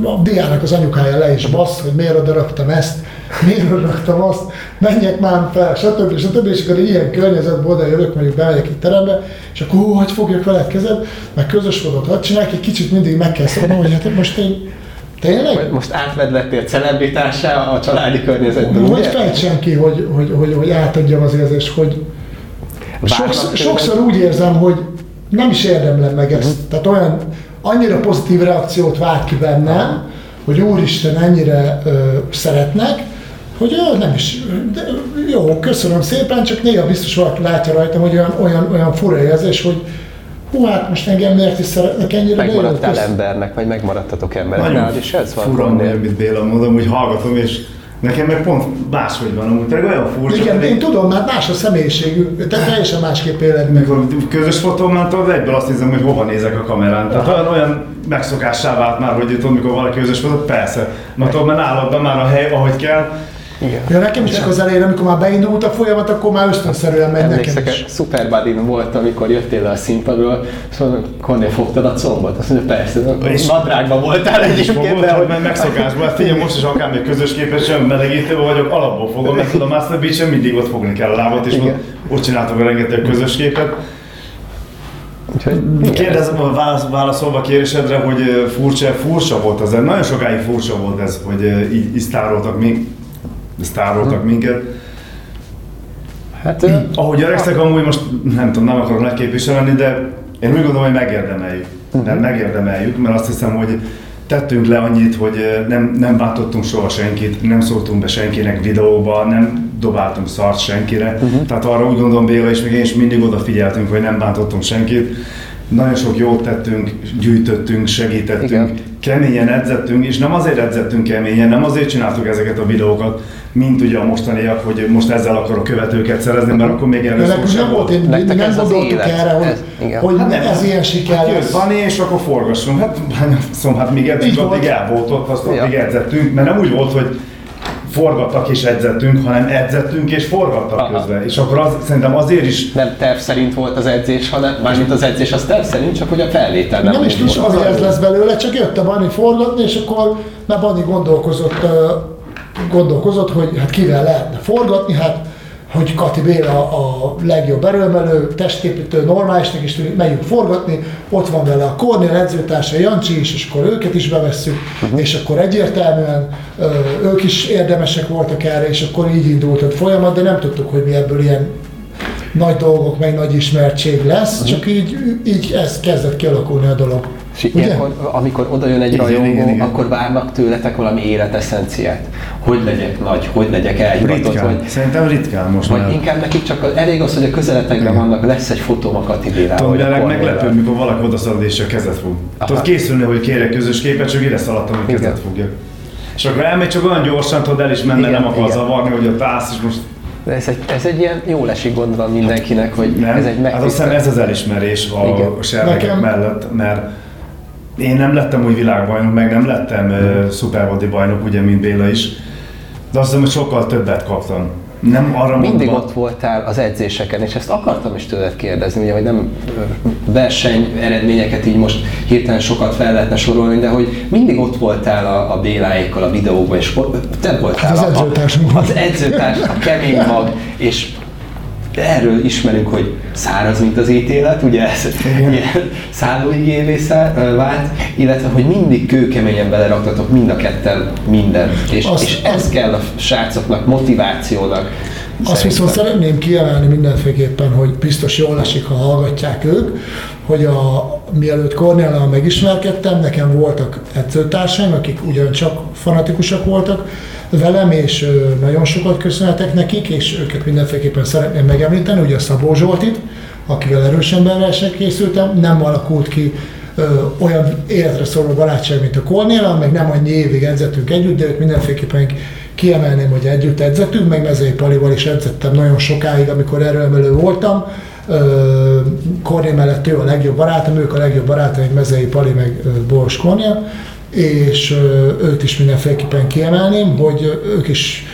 a diának az anyukája le is bassz, hogy miért oda raktam ezt, miért oda raktam azt, menjek már fel, stb. stb. És akkor ilyen környezetben oda jövök, mondjuk bemegyek egy terembe, és akkor hú, hogy fogjak veled kezed, meg közös fotót hadd csinálják, egy kicsit mindig meg kell szoknom, hogy hát most én Tényleg? Most átvedlettél celebritásá a családi környezetben, Hogy fejtsem ki, hogy, hogy, hogy, hogy átadjam az érzést, hogy sokszor, sokszor úgy érzem, hogy nem is érdemlem meg ezt. Uh-huh. Tehát olyan, annyira pozitív reakciót vált ki bennem, hogy Úristen ennyire ö, szeretnek, hogy ö, nem is, de, jó, köszönöm szépen, csak néha biztos valaki látja rajtam, hogy olyan, olyan, olyan fura érzés, hogy hú, hát most engem miért is szeretnek ennyire. Megmaradtál jó, embernek, vagy megmaradtatok embernek, Nagyon és ez van. Fura, amit Béla mondom, hogy hallgatom, és Nekem meg pont máshogy van, amúgy tényleg olyan furcsa. Igen, én tudom, mert más a személyiségű, te teljesen másképp éled meg. Mikor közös fotón ment, az egyből azt hiszem, hogy hova nézek a kamerán. Tehát olyan, olyan megszokássá vált már, hogy tudom, mikor valaki közös fotót, persze. Na tudom, mert nálad már a hely, ahogy kell, igen. Ja, nekem is csak az elején, amikor már beindult a folyamat, akkor már ösztönszerűen megy nekem is. Super volt, amikor jöttél le a színpadról, és mondom, Kornél fogtad a combot? Azt mondja, persze, és nadrágban voltál egyébként. De hogy megszokásban, hát figyelj, most is akár még közös képes, sem melegítő vagyok, alapból fogom, mert tudom, Master beach mindig ott fogni kell a lábat, és ott csináltuk a rengeteg közös képet. Kérdezem, válasz, válaszolva a kérésedre, hogy furcsa, furcsa volt az, nagyon sokáig furcsa volt ez, hogy így, így sztároltak még sztároltak hmm. minket. Hát, ahogy öregszek, amúgy most nem tudom, nem akarom leképviselni, de én úgy gondolom, hogy megérdemeljük. Uh-huh. Nem megérdemeljük, mert azt hiszem, hogy tettünk le annyit, hogy nem, nem bántottunk soha senkit, nem szóltunk be senkinek videóba, nem dobáltunk szart senkire. Uh-huh. Tehát arra úgy gondolom Béla és még én is mindig odafigyeltünk, hogy nem bántottunk senkit. Nagyon sok jót tettünk, gyűjtöttünk, segítettünk, Igen. keményen edzettünk, és nem azért edzettünk keményen, nem azért csináltuk ezeket a videókat, mint ugye a mostaniak, hogy most ezzel akarok követőket szerezni, mert akkor még először sem volt. Én, nem gondoltuk erre, hogy, ez, hogy hát nem, ez ilyen siker hát. Van és akkor forgassunk. Hát, szóval hát még edzünk, addig el volt ott, azt ja. addig edzettünk, mert nem úgy volt, hogy forgattak és edzettünk, hanem edzettünk és forgattak Aha. közben. És akkor az, szerintem azért is... Nem terv szerint volt az edzés, hanem mármint az edzés az terv szerint, csak hogy a felvétel nem, nem is is az, ez lesz belőle, csak jött a Bani forgatni, és akkor mert Bani gondolkozott, gondolkozott, hogy hát kivel lehetne forgatni, hát hogy Kati Béla a legjobb erőmelő, testépítő, normálisnak is tűnik, megyünk forgatni, ott van vele a Kornél edzőtársa Jancsi is, és akkor őket is bevesszük, uh-huh. és akkor egyértelműen ők is érdemesek voltak erre, és akkor így indult a folyamat, de nem tudtuk, hogy mi ebből ilyen nagy dolgok, meg nagy ismertség lesz, uh-huh. csak így, így ez kezdett kialakulni a dolog. És ilyenkor, amikor oda jön egy igen, rajongó, igen, igen. akkor várnak tőletek valami életeszenciát. Hogy legyek nagy, hogy legyek elhivatott. Ritkán. Vagy, Szerintem ritkán most Vagy már. inkább nekik csak elég az, hogy a közeletekben igen. vannak, lesz egy fotóm a Kati Bélával. Tudom, de a meglepő, mikor valaki oda szalad és a kezet fog. Tudod készülni, hogy kérek közös képet, csak ide szaladtam, hogy kezet fogja. És akkor elmegy csak olyan gyorsan, tudod el is menni, nem akar zavarni, hogy ott állsz, és most de ez egy, ez egy ilyen jó esik gondolom mindenkinek, hogy nem, ez egy megtisztel... Hát azt hiszem ez az elismerés a, serlegek mellett, mert én nem lettem úgy világbajnok, meg nem lettem uh, szupervadi bajnok, ugye, mint Béla is, de azt hiszem, hogy sokkal többet kaptam. Nem arra Mindig mondva... ott voltál az edzéseken, és ezt akartam is tőled kérdezni, ugye, hogy nem verseny eredményeket így most hirtelen sokat fel lehetne sorolni, de hogy mindig ott voltál a, a Béláékkal a videóban, és te voltál hát az edzőtársunk. Az edzőtárs, a kemény mag, és erről ismerünk, hogy száraz, mint az ítélet, ugye ez Igen. ilyen szállóigévé vált, illetve hogy mindig kőkeményen beleraktatok mind a ketten mindent, és, azt, és ez azt, kell a srácoknak, motivációnak. Azt szerintem. viszont szeretném kiemelni mindenféleképpen, hogy biztos jól esik, ha hallgatják ők, hogy a, mielőtt Kornéllal megismerkedtem, nekem voltak edzőtársaim, akik ugyancsak fanatikusak voltak, velem, és nagyon sokat köszönhetek nekik, és őket mindenféleképpen szeretném megemlíteni, ugye a Szabó Zsoltit, akivel erősen beversek készültem, nem alakult ki ö, olyan életre szóló barátság, mint a Kornél, meg nem annyi évig edzettünk együtt, de őt mindenféleképpen kiemelném, hogy együtt edzettünk, meg Mezei Palival is edzettem nagyon sokáig, amikor erőemelő voltam. Kornél mellett ő a legjobb barátom, ők a legjobb barátaim, Mezei Pali, meg Boros Kornél, és őt is mindenféleképpen kiemelném, hogy ők is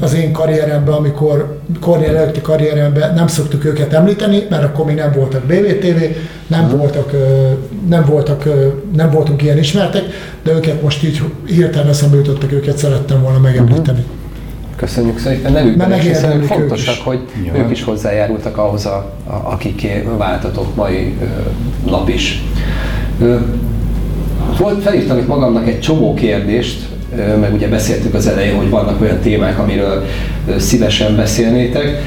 az én karrieremben, amikor Kornél előtti karrieremben nem szoktuk őket említeni, mert akkor még nem voltak BVTV, nem voltak, ö, nem voltak, nem voltunk ilyen ismertek, de őket most így hirtelen eszembe jutottak, őket szerettem volna megemlíteni. Köszönjük szépen nevükben, és hiszen ők fontosak, is. hogy Ja. ők is hozzájárultak ahhoz, a, a, akiké váltatott mai ö, nap is. Ö, volt, felírtam itt magamnak egy csomó kérdést, meg ugye beszéltük az elején, hogy vannak olyan témák, amiről szívesen beszélnétek.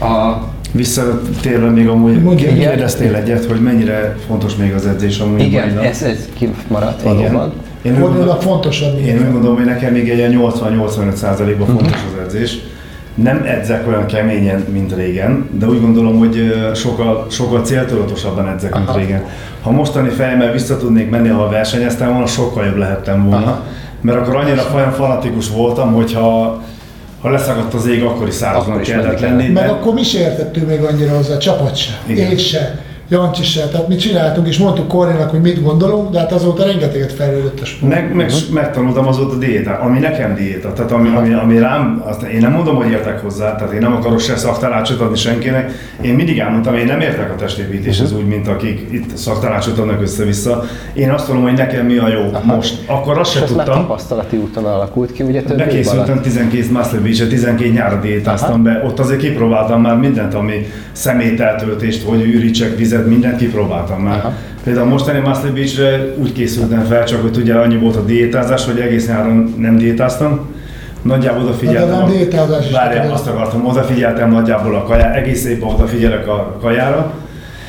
A, Visszatérve még amúgy Mondja, igen. kérdeztél egyet, hogy mennyire fontos még az edzés amúgy. igen, nap. ez, ez kimaradt Igen. valóban. Én a gondolom- fontosabb. Én úgy gondolom, hogy nekem még egy ilyen 80-85%-ban fontos az edzés. Nem edzek olyan keményen, mint régen, de úgy gondolom, hogy sokkal, sokkal céltudatosabban edzek, mint Aha. régen. Ha mostani fejemmel vissza tudnék menni, ha versenyeztem volna, sokkal jobb lehettem volna. Aha. Mert akkor annyira olyan fanatikus voltam, hogyha ha leszakadt az ég, akkor is száraznak kellett lenni. Meg de- akkor mi se értettünk még annyira hozzá, a csapat se, Igen. én se, Jancsi se. Tehát mi csináltunk és mondtuk Kornénak, hogy mit gondolunk, de hát azóta rengeteget fejlődött a sport. Meg, meg uh-huh. megtanultam azóta diétát, ami nekem diéta, tehát ami, ami, ami rám, azt én nem mondom, hogy értek hozzá, tehát én nem akarok se szaktanácsot adni senkinek, én mindig elmondtam, én nem értek a testépítéshez uh-huh. úgy, mint akik itt szaktanácsot adnak össze-vissza. Én azt tudom, hogy nekem mi a jó Aha. most. Akkor azt És se ez tudtam. tapasztalati úton alakult ki, ugye több. Bekészültem 12 Master beach 12 nyára diétáztam be, ott azért kipróbáltam már mindent, ami szemételtöltést, hogy ürítsek vizet, mindent kipróbáltam már. Aha. Például a mostani Master Beach-re úgy készültem fel, csak hogy ugye annyi volt a diétázás, hogy egész nyáron nem diétáztam. Nagyjából odafigyeltem. De nem a- diétázás is Várjál, azt akartam, odafigyeltem nagyjából a kajára, egész évben odafigyelek a kajára,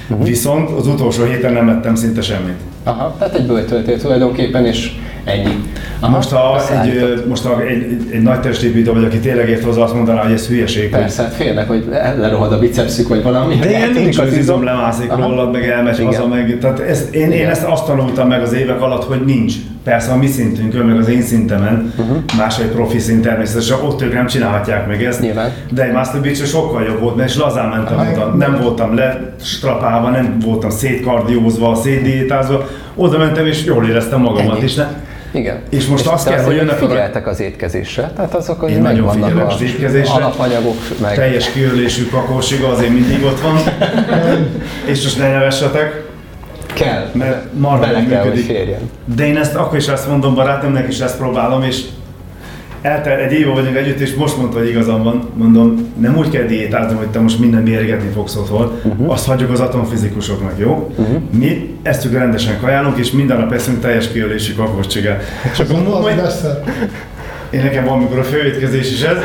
Mhm. viszont az utolsó héten nem ettem szinte semmit. Aha, tehát egy bőtöltél tulajdonképpen, és ennyi. Aha, Most ha egy, most ha egy, egy, egy nagy testépítő vagy, aki tényleg ért hozzá, azt mondaná, hogy ez hülyeség. hogy- Persze, hát félnek, hogy lerohad a bicepszük, vagy valami. De hogy ilyen nincs, az izom lemászik rólad, meg elmegy haza, meg, tehát ez, én, én ezt azt tanultam meg az évek alatt, hogy nincs. Persze a mi szintünkön, meg az én szintemen, uh-huh. más egy profi szint természetesen, ott ők nem csinálhatják meg ezt. Nyilván. De egy Master beach sokkal jobb volt, mert és lazán mentem Aha. oda. Nem voltam lestrapálva, nem voltam szétkardiózva, szétdiétázva. Oda mentem és jól éreztem magamat. Ennyi. És ne, Igen. És most azt te kell, hogy a- figyeltek az étkezésre, tehát azok, hogy Én nagyon figyelek az étkezésre. alapanyagok, meg teljes kiölésű kakósiga azért mindig ott van. [laughs] és most ne nevessetek. kell, Mert marha kell, működik. férjen. De én ezt akkor is ezt mondom barátomnak, és ezt próbálom, és eltelt egy éve vagyunk együtt, és most mondta, hogy igazam van. Mondom, nem úgy kell diétázni, hogy te most minden mérgetni fogsz otthon. Uh-huh. Azt hagyjuk az atomfizikusoknak, jó? Uh-huh. Mi ezt rendesen kajálunk, és minden nap eszünk teljes kiölésű kakócsigát. És akkor mondom, Az hogy lesz. Én nekem van, amikor a főétkezés is ez,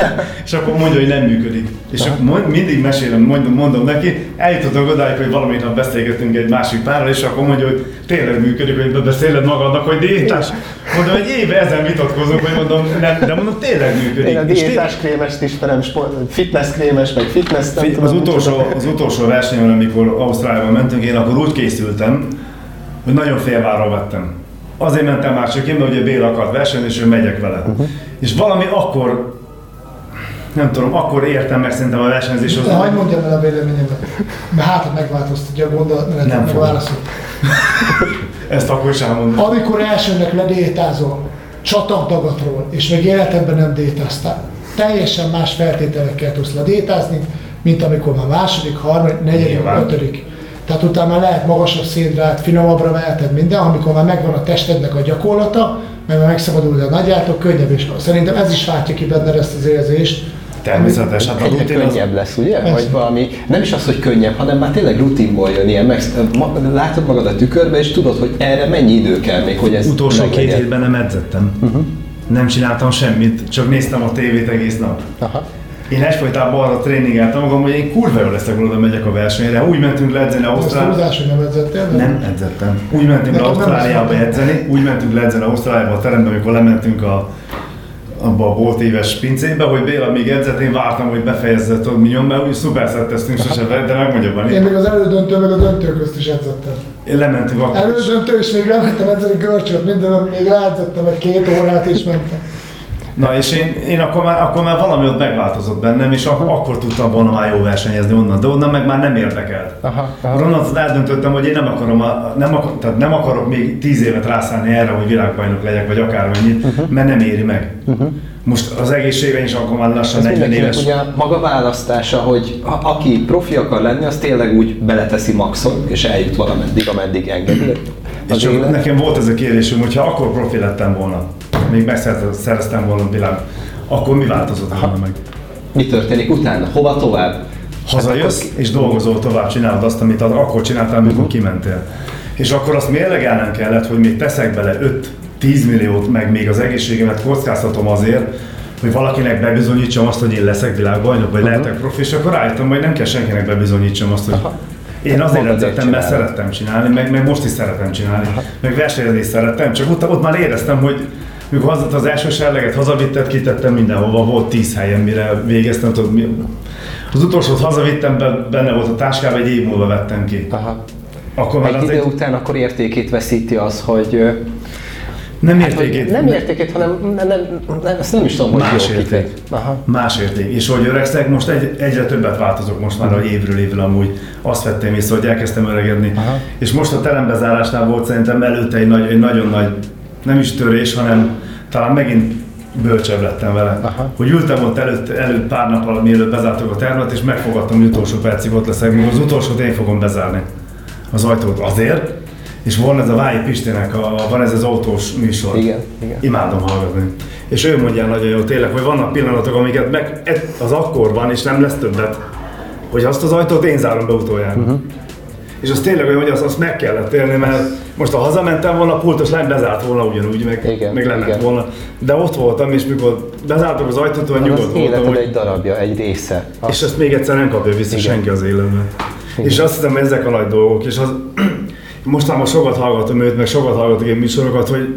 [laughs] és akkor mondja, hogy nem működik. És akkor mond, mindig mesélem, mondom, mondom neki, eljutottunk odáig, hogy valamit nap beszélgetünk egy másik párral, és akkor mondja, hogy tényleg működik, hogy bebeszéled magadnak, hogy diétás. Mondom, egy éve ezen vitatkozunk, hogy mondom, nem, de mondom, tényleg működik. Én a diétás krémest ismerem, fitness krémes, meg fitness, nem Fi- tudom, Az utolsó, az utolsó versenyen, amikor Ausztráliában mentünk, én akkor úgy készültem, hogy nagyon félvárra vettem. Azért mentem már csak én, mert ugye Béla akart versenyezni, és ő megyek vele. Uh-huh. És valami akkor, nem tudom, akkor értem meg szerintem a versenyzés az, De hagyd mondjam el a véleményemet, mert hát ha megváltoztatja a gondolatmenetet, Nem meg a fogom. válaszot. [laughs] ezt akkor is elmondom. Amikor elsőnek ledétázol, csatamtagatról, és még életedben nem détáztál, teljesen más feltételekkel tudsz ledétázni, mint amikor már második, harmadik, negyedik, Nyilván. ötödik. Tehát utána már lehet magasabb széndrát, finomabbra veheted minden, amikor már megvan a testednek a gyakorlata, meg már megszabadul a nagyjátok, könnyebb is. Szerintem ez is váltja ki benned ezt az érzést. Természetes, hát a Egyre rutin az, könnyebb lesz, ugye? Persze. Vagy valami, nem is az, hogy könnyebb, hanem már tényleg rutinból jön ilyen, meg, ma, látod magad a tükörbe, és tudod, hogy erre mennyi idő kell még, hogy ez utolsó két meglegyen. hétben nem edzettem. Uh-huh. Nem csináltam semmit, csak néztem a tévét egész nap. Aha. Én egyfolytában arra tréningeltem magam, hogy én kurva jól leszek, oda megyek a versenyre. Úgy mentünk le edzeni Ausztráliába. túlzás, hogy nem edzettél? de- Nem edzettem. Úgy mentünk le nem Ausztráliába volt. edzeni, úgy mentünk le edzeni Ausztráliába a terembe, amikor lementünk a, abba a bolt éves pincébe, hogy Béla még edzett, én vártam, hogy befejezze, tudod, mi nyom, mert úgy szuper szetteztünk sose, de megmondjam, van Én még az elődöntő, meg a döntő közt is edzettem. Én lementünk akkor is. Elődöntő, és még lementem edzeni görcsöt, minden, még ráedzettem egy két órát, és mentem. Na és én, én akkor, már, akkor már valami ott megváltozott bennem, és ak- akkor tudtam volna már jó versenyezni onnan, de onnan meg már nem érdekelt. Aha, aha. Onnantól eldöntöttem, hogy én nem akarom, a, nem, akar, tehát nem akarok még tíz évet rászállni erre, hogy világbajnok legyek, vagy akármennyit, uh-huh. mert nem éri meg. Uh-huh. Most az egészségem is akkor már lassan Ez 40 mindenkinek éves. ugye maga választása, hogy a, aki profi akar lenni, az tényleg úgy beleteszi maxon, és eljut valameddig, ameddig engedi. És élet. nekem volt ez a kérdésem, hogy ha akkor profi lettem volna, még megszereztem volna a világ, akkor mi változott volna meg? Mi történik utána? Hova tovább? Hazajössz, és dolgozol tovább, csinálod azt, amit akkor csináltál, amikor kimentél. És akkor azt mérlegelnem kellett, hogy még teszek bele 5-10 milliót, meg még az egészségemet kockáztatom azért, hogy valakinek bebizonyítsam azt, hogy én leszek világbajnok, vagy lehetek profi, és akkor rájöttem, hogy nem kell senkinek bebizonyítsam azt, hogy én azért Magad edzettem, mert szerettem csinálni, meg, meg most is szeretem csinálni, meg versenyezni szerettem, csak ott, ott már éreztem, hogy mikor az, az első serleget hazavitted, kitettem mindenhova, volt 10 helyen, mire végeztem, tudod, mi, az utolsót hazavittem, be- benne volt a táskába, egy év múlva vettem ki. Aha. Akkor már Egy idő egy, után akkor értékét veszíti az, hogy nem hát, értékét, nem értékét, hanem nem, nem, nem, ezt nem is tudom, hogy Más jó érték. kifejt. Aha. más érték. És hogy öregszek, most egy, egyre többet változok most már a évről évre amúgy. Azt vettem észre, hogy elkezdtem öregedni. Aha. És most a terembezárásnál volt szerintem előtte egy, nagy, egy nagyon nagy, nem is törés, hanem talán megint bölcsebb lettem vele. Aha. Hogy ültem ott előtt, előtt pár nappal, mielőtt bezártuk a termet, és megfogadtam, hogy utolsó percig ott leszek, még az utolsót én fogom bezárni az ajtót azért, és van ez a Vályi Pistének, a, van ez az autós műsor. Igen, igen. Imádom hallgatni. És ő mondja nagyon jó tényleg, hogy vannak pillanatok, amiket meg e- az akkor van, és nem lesz többet, hogy azt az ajtót én zárom be utoljára. Uh-huh. És az tényleg olyan, hogy azt, azt meg kellett élni, mert most ha hazamentem volna, a pultos lány bezárt volna ugyanúgy, meg, Igen, meg lement igen. volna. De ott voltam, és mikor bezártuk az ajtót, olyan nyugodt voltam, hogy egy darabja, egy része. és ezt még egyszer nem kapja vissza Igen. senki az életben. És azt hiszem, hogy ezek a nagy dolgok, és az, [clears throat] mostanában sokat hallgatom őt, meg sokat hallgatok én műsorokat, hogy,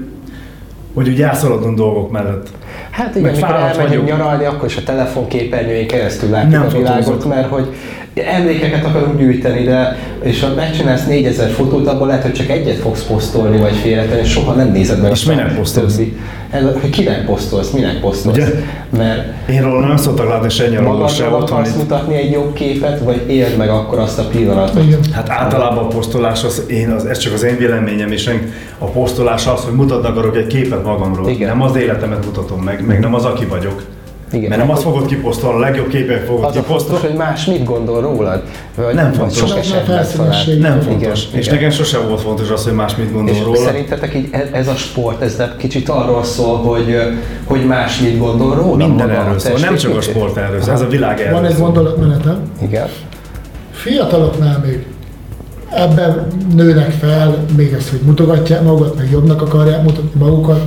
hogy úgy elszaladunk dolgok mellett. Hát igen, amikor elmegyünk nyaralni, akkor is a telefonképernyőjén keresztül látjuk Nem a világot, mert hogy emlékeket akarunk gyűjteni, de és ha megcsinálsz 4000 fotót, abból lehet, hogy csak egyet fogsz posztolni, vagy félretenni, és soha nem nézed meg. És minek posztolsz? Ez, hogy kinek posztolsz, minek posztolsz. Ugye? Mert Én róla nem szoktak látni se se magadról otthon. akarsz mutatni egy jobb képet, vagy éld meg akkor azt a pillanatot. Igen. Hát általában a posztolás, az én, az, ez csak az én véleményem, és a posztolás az, hogy mutatni akarok egy képet magamról. Igen. Nem az életemet mutatom meg, meg nem az, aki vagyok. Igen. Mert nem azt fogod kiposztolni, a legjobb képet fogod Az a fontos, kiposztolni. hogy más mit gondol rólad. Vagy, Nem fontos. Sok esetben talán. Nem Igen, fontos. igen. És nekem sose volt fontos az, hogy más mit gondol És róla. szerintetek így ez, ez a sport, ez nem kicsit arról szól, hogy, hogy más mit gondol róla? Minden erről szól, nem csak a sport erről szól, ez a világ erről Van egy gondolatmenetem. Igen. Fiataloknál még ebben nőnek fel, még ezt, hogy mutogatják magukat, meg jobbnak akarják mutatni magukat.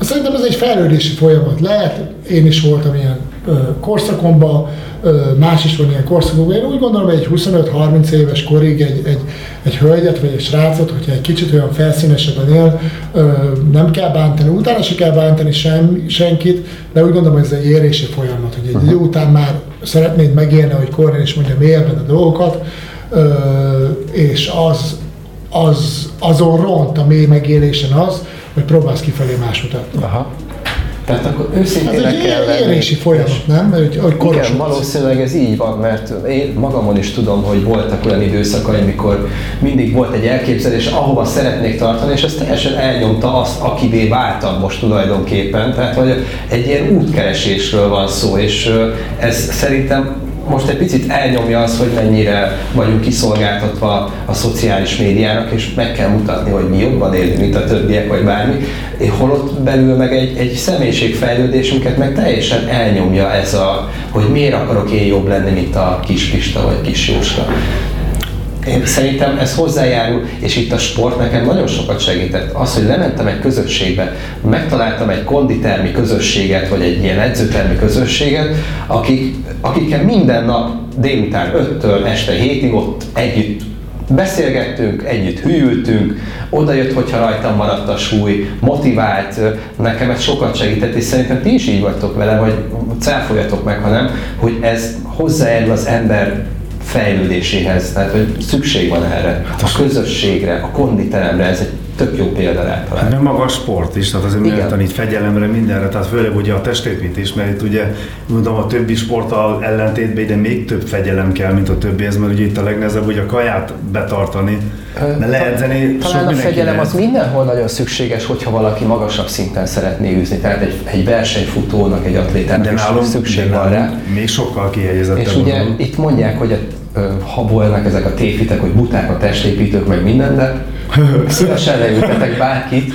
Szerintem ez egy fejlődési folyamat lehet. Én is voltam ilyen ö, korszakomban, ö, más is van ilyen korszakokban. Én úgy gondolom, hogy egy 25-30 éves korig egy, egy, egy hölgyet vagy egy srácot, hogyha egy kicsit olyan felszínesebben él, ö, nem kell bántani, utána se kell bántani sem, senkit, de úgy gondolom, hogy ez egy érési folyamat, hogy egy idő után már szeretnéd megélni, hogy Kornél is mondja, mélyebben a dolgokat, ö, és az, az, azon ront a mély megélésen az, hogy próbálsz kifelé más mutatni. Aha. Tehát akkor Ez őszintének egy kell lenni. érési folyamat, nem? Mert hogy, hogy Igen, valószínűleg ez így van, mert én magamon is tudom, hogy voltak olyan időszakaim, mikor mindig volt egy elképzelés, ahova szeretnék tartani, és ez teljesen elnyomta azt, akivé váltam most tulajdonképpen. Tehát, hogy egy ilyen útkeresésről van szó, és ez szerintem most egy picit elnyomja az, hogy mennyire vagyunk kiszolgáltatva a szociális médiának, és meg kell mutatni, hogy mi jobban élünk, mint a többiek, vagy bármi. Holott belül meg egy, egy személyiségfejlődésünket meg teljesen elnyomja ez a, hogy miért akarok én jobb lenni, mint a kis Pista vagy kis Jóska. Én szerintem ez hozzájárul, és itt a sport nekem nagyon sokat segített. Az, hogy lementem egy közösségbe, megtaláltam egy konditermi közösséget, vagy egy ilyen edzőtermi közösséget, akik, akikkel minden nap délután 5-től este 7-ig ott együtt beszélgettünk, együtt hűltünk, oda jött, hogyha rajtam maradt a súly, motivált, nekem ez sokat segített, és szerintem ti is így vagytok vele, vagy cáfoljatok meg, hanem, hogy ez hozzájárul az ember fejlődéséhez, tehát hogy szükség van erre, a közösségre, a konditeremre, ez egy tök jó példa lehet talán. Nem maga a sport is, tehát azért Igen. így fegyelemre, mindenre, tehát főleg ugye a testépítés, mert itt ugye mondom a többi sporttal ellentétben ide még több fegyelem kell, mint a többihez, mert ugye itt a legnehezebb ugye a kaját betartani, mert leedzeni Talán a fegyelem lehet. az mindenhol nagyon szükséges, hogyha valaki magasabb szinten szeretné űzni. Tehát egy, egy versenyfutónak, egy atlétának de is nálunk, szükség de van rá. még sokkal kihelyezettebb. És ugye dolog. itt mondják, hogy a, habolnak ezek a tévhitek, hogy buták a testépítők, meg minden, de [laughs] szívesen leültetek bárkit,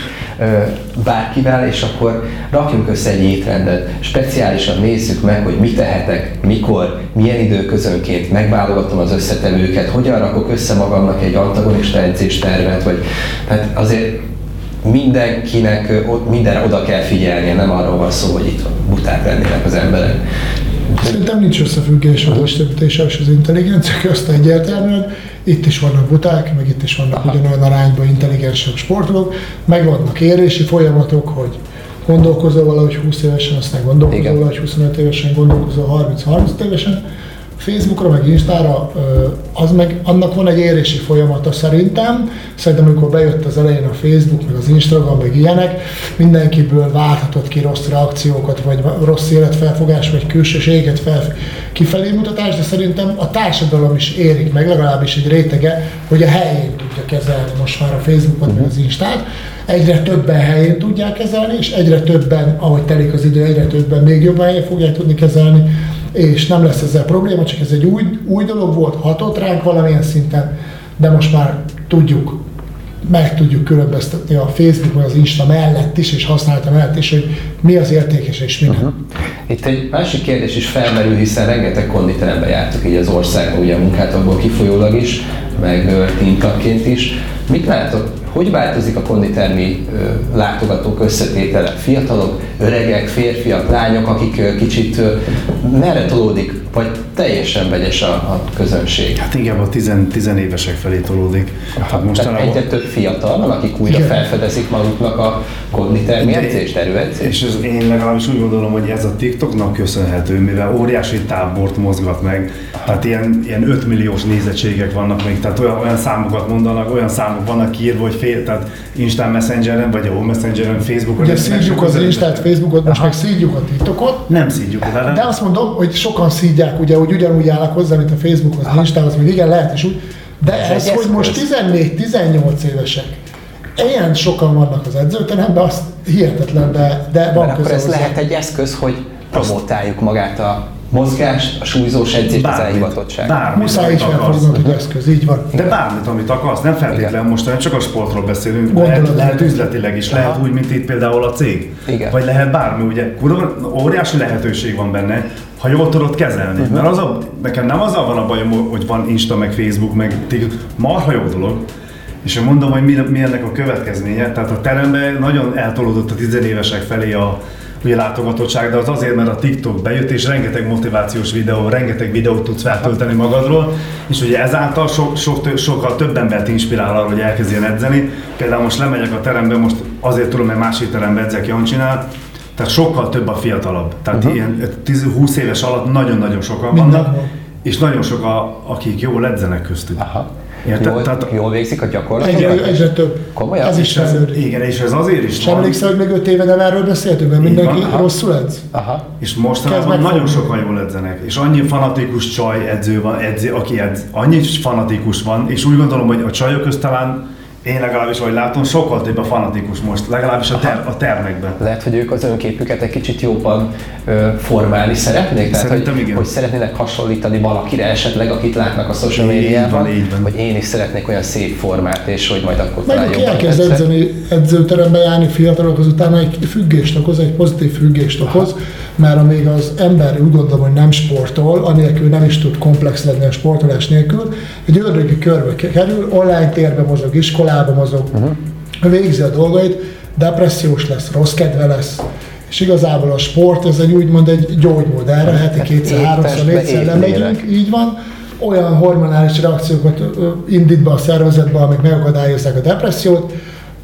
bárkivel, és akkor rakjunk össze egy étrendet, speciálisan nézzük meg, hogy mit tehetek, mikor, milyen időközönként, megválogatom az összetevőket, hogyan rakok össze magamnak egy antagonista edzéstervet, vagy tehát azért mindenkinek ö, o- mindenre oda kell figyelnie, nem arról van szó, hogy itt buták lennének az emberek. Szerintem nincs összefüggés a testépítéssel és az intelligencia [laughs] közt egyértelműen. Itt is vannak buták, meg itt is vannak ugyanolyan arányban intelligensebb sportolók, meg vannak érési folyamatok, hogy gondolkozol valahogy 20 évesen, aztán gondolkozol Igen. valahogy 25 évesen, gondolkozol 30-30 évesen. Facebookra, meg Instára, az meg, annak van egy érési folyamata szerintem. Szerintem, amikor bejött az elején a Facebook, meg az Instagram, meg ilyenek, mindenkiből válthatott ki rossz reakciókat, vagy rossz életfelfogás, vagy külsőséget fel, kifelé mutatás, de szerintem a társadalom is érik meg, legalábbis egy rétege, hogy a helyén tudja kezelni most már a Facebookot, meg az Instát. Egyre többen helyén tudják kezelni, és egyre többen, ahogy telik az idő, egyre többen még jobban helyén fogják tudni kezelni és nem lesz ezzel probléma, csak ez egy új, új dolog volt, hatott ránk valamilyen szinten, de most már tudjuk, meg tudjuk különböztetni a Facebook vagy az Insta mellett is, és használta mellett is, hogy mi az értékes és mi nem. Itt egy másik kérdés is felmerül, hiszen rengeteg konditerembe jártuk így az országban, ugye a munkátokból kifolyólag is, meg ö, tintagként is. Mit látok, hogy változik a konditermi látogatók összetétele? Fiatalok, öregek, férfiak, lányok, akik kicsit merre tolódik, vagy teljesen vegyes a, a közönség? Hát inkább a 10, 10 évesek felé tolódik. Tehát Tehát mostanában... egyre több fiatal van, akik újra Igen. felfedezik maguknak a konditermi edzést, erőedzést? És ez, én legalábbis úgy gondolom, hogy ez a TikToknak köszönhető, mivel óriási tábort mozgat meg, tehát ilyen, ilyen 5 milliós nézettségek vannak még, tehát olyan, olyan számokat mondanak, olyan számok vannak kiírva, hogy fél, tehát Instán Messengeren, vagy a Messengeren, Facebookon. Ugye szídjuk az Instát, Facebookot, most meg szídjuk a TikTokot, Nem szídjuk, de, de azt mondom, hogy sokan szídják, ugye, hogy ugyanúgy állnak hozzá, mint a Facebookhoz, az Instához, még igen, lehet is úgy, de Ez ez, hogy most eszköz. 14-18 évesek, ilyen sokan vannak az edzőteremben, azt hihetetlen, de, de van Mert akkor ez lehet egy eszköz, hogy promotáljuk magát a mozgást, a súlyzós edzést, az bármit, elhivatottság. bármit, Muszáj akarsz. felfognod, hogy eszköz, így van. De bármit, amit akarsz, nem feltétlenül most nem csak a sportról beszélünk, Gondolat lehet, lehet üzletileg is, lehet úgy, mint itt például a cég. Igen. Vagy lehet bármi, ugye kurva, óriási lehetőség van benne, ha jól tudod kezelni. Uh-huh. Mert az a, nekem nem azzal van a bajom, hogy van Insta, meg Facebook, meg TikTok, marha jó dolog. És én mondom, hogy mi, mi ennek a következménye. Tehát a teremben nagyon eltolódott a tizenévesek felé a látogatottság, de az azért, mert a TikTok bejött, és rengeteg motivációs videó, rengeteg videót tudsz feltölteni magadról, és ugye ezáltal sok, tö- sokkal több embert inspirál arra, hogy elkezdjen edzeni. Például most lemegyek a terembe, most azért tudom, mert másik terembe edzek Jancsinál, tehát sokkal több a fiatalabb. Tehát uh-huh. ilyen 10-20 éves alatt nagyon-nagyon sokan Mindenhol. vannak, és nagyon sok, a, akik jól edzenek köztük. Aha. Érted? Jól, Tehát- jól végzik a gyakorlatot? Egyre, egyre több. Komolyan? Ez is ez, fejlődik. igen, és ez azért is van, emlékszel, hogy még öt éve nem erről beszéltünk, mert mindenki van, rosszul edz? Aha. és mostanában nagyon sokan jól edzenek, és annyi fanatikus csaj edző van, edző, aki edz, annyi fanatikus van, és úgy gondolom, hogy a csajok közt talán én legalábbis, ahogy látom, sokkal több a fanatikus most, legalábbis a, ter, a termekben. Lehet, hogy ők az önképüket egy kicsit jobban ö, formálni szeretnék? Tehát, Szerintem hogy, igen. hogy szeretnének hasonlítani valakire esetleg, akit látnak a social médiában, hogy én is szeretnék olyan szép formát, és hogy majd akkor Meg talán jobban elkezd edzeni, edzőterembe járni fiatalok, az utána egy függést okoz, egy pozitív függést okoz, mert amíg az ember úgy gondolom, hogy nem sportol, anélkül nem is tud komplex lenni a sportolás nélkül, egy ördögi körbe kerül, online térbe mozog, iskolába mozog, uh-huh. végzi a dolgait, depressziós lesz, rossz kedve lesz, és igazából a sport, ez egy úgymond egy gyógymód, erre heti kétszer, étesbe, háromszor, négyszer lemegyünk, így van, olyan hormonális reakciókat indít be a szervezetbe, amik megakadályozzák a depressziót,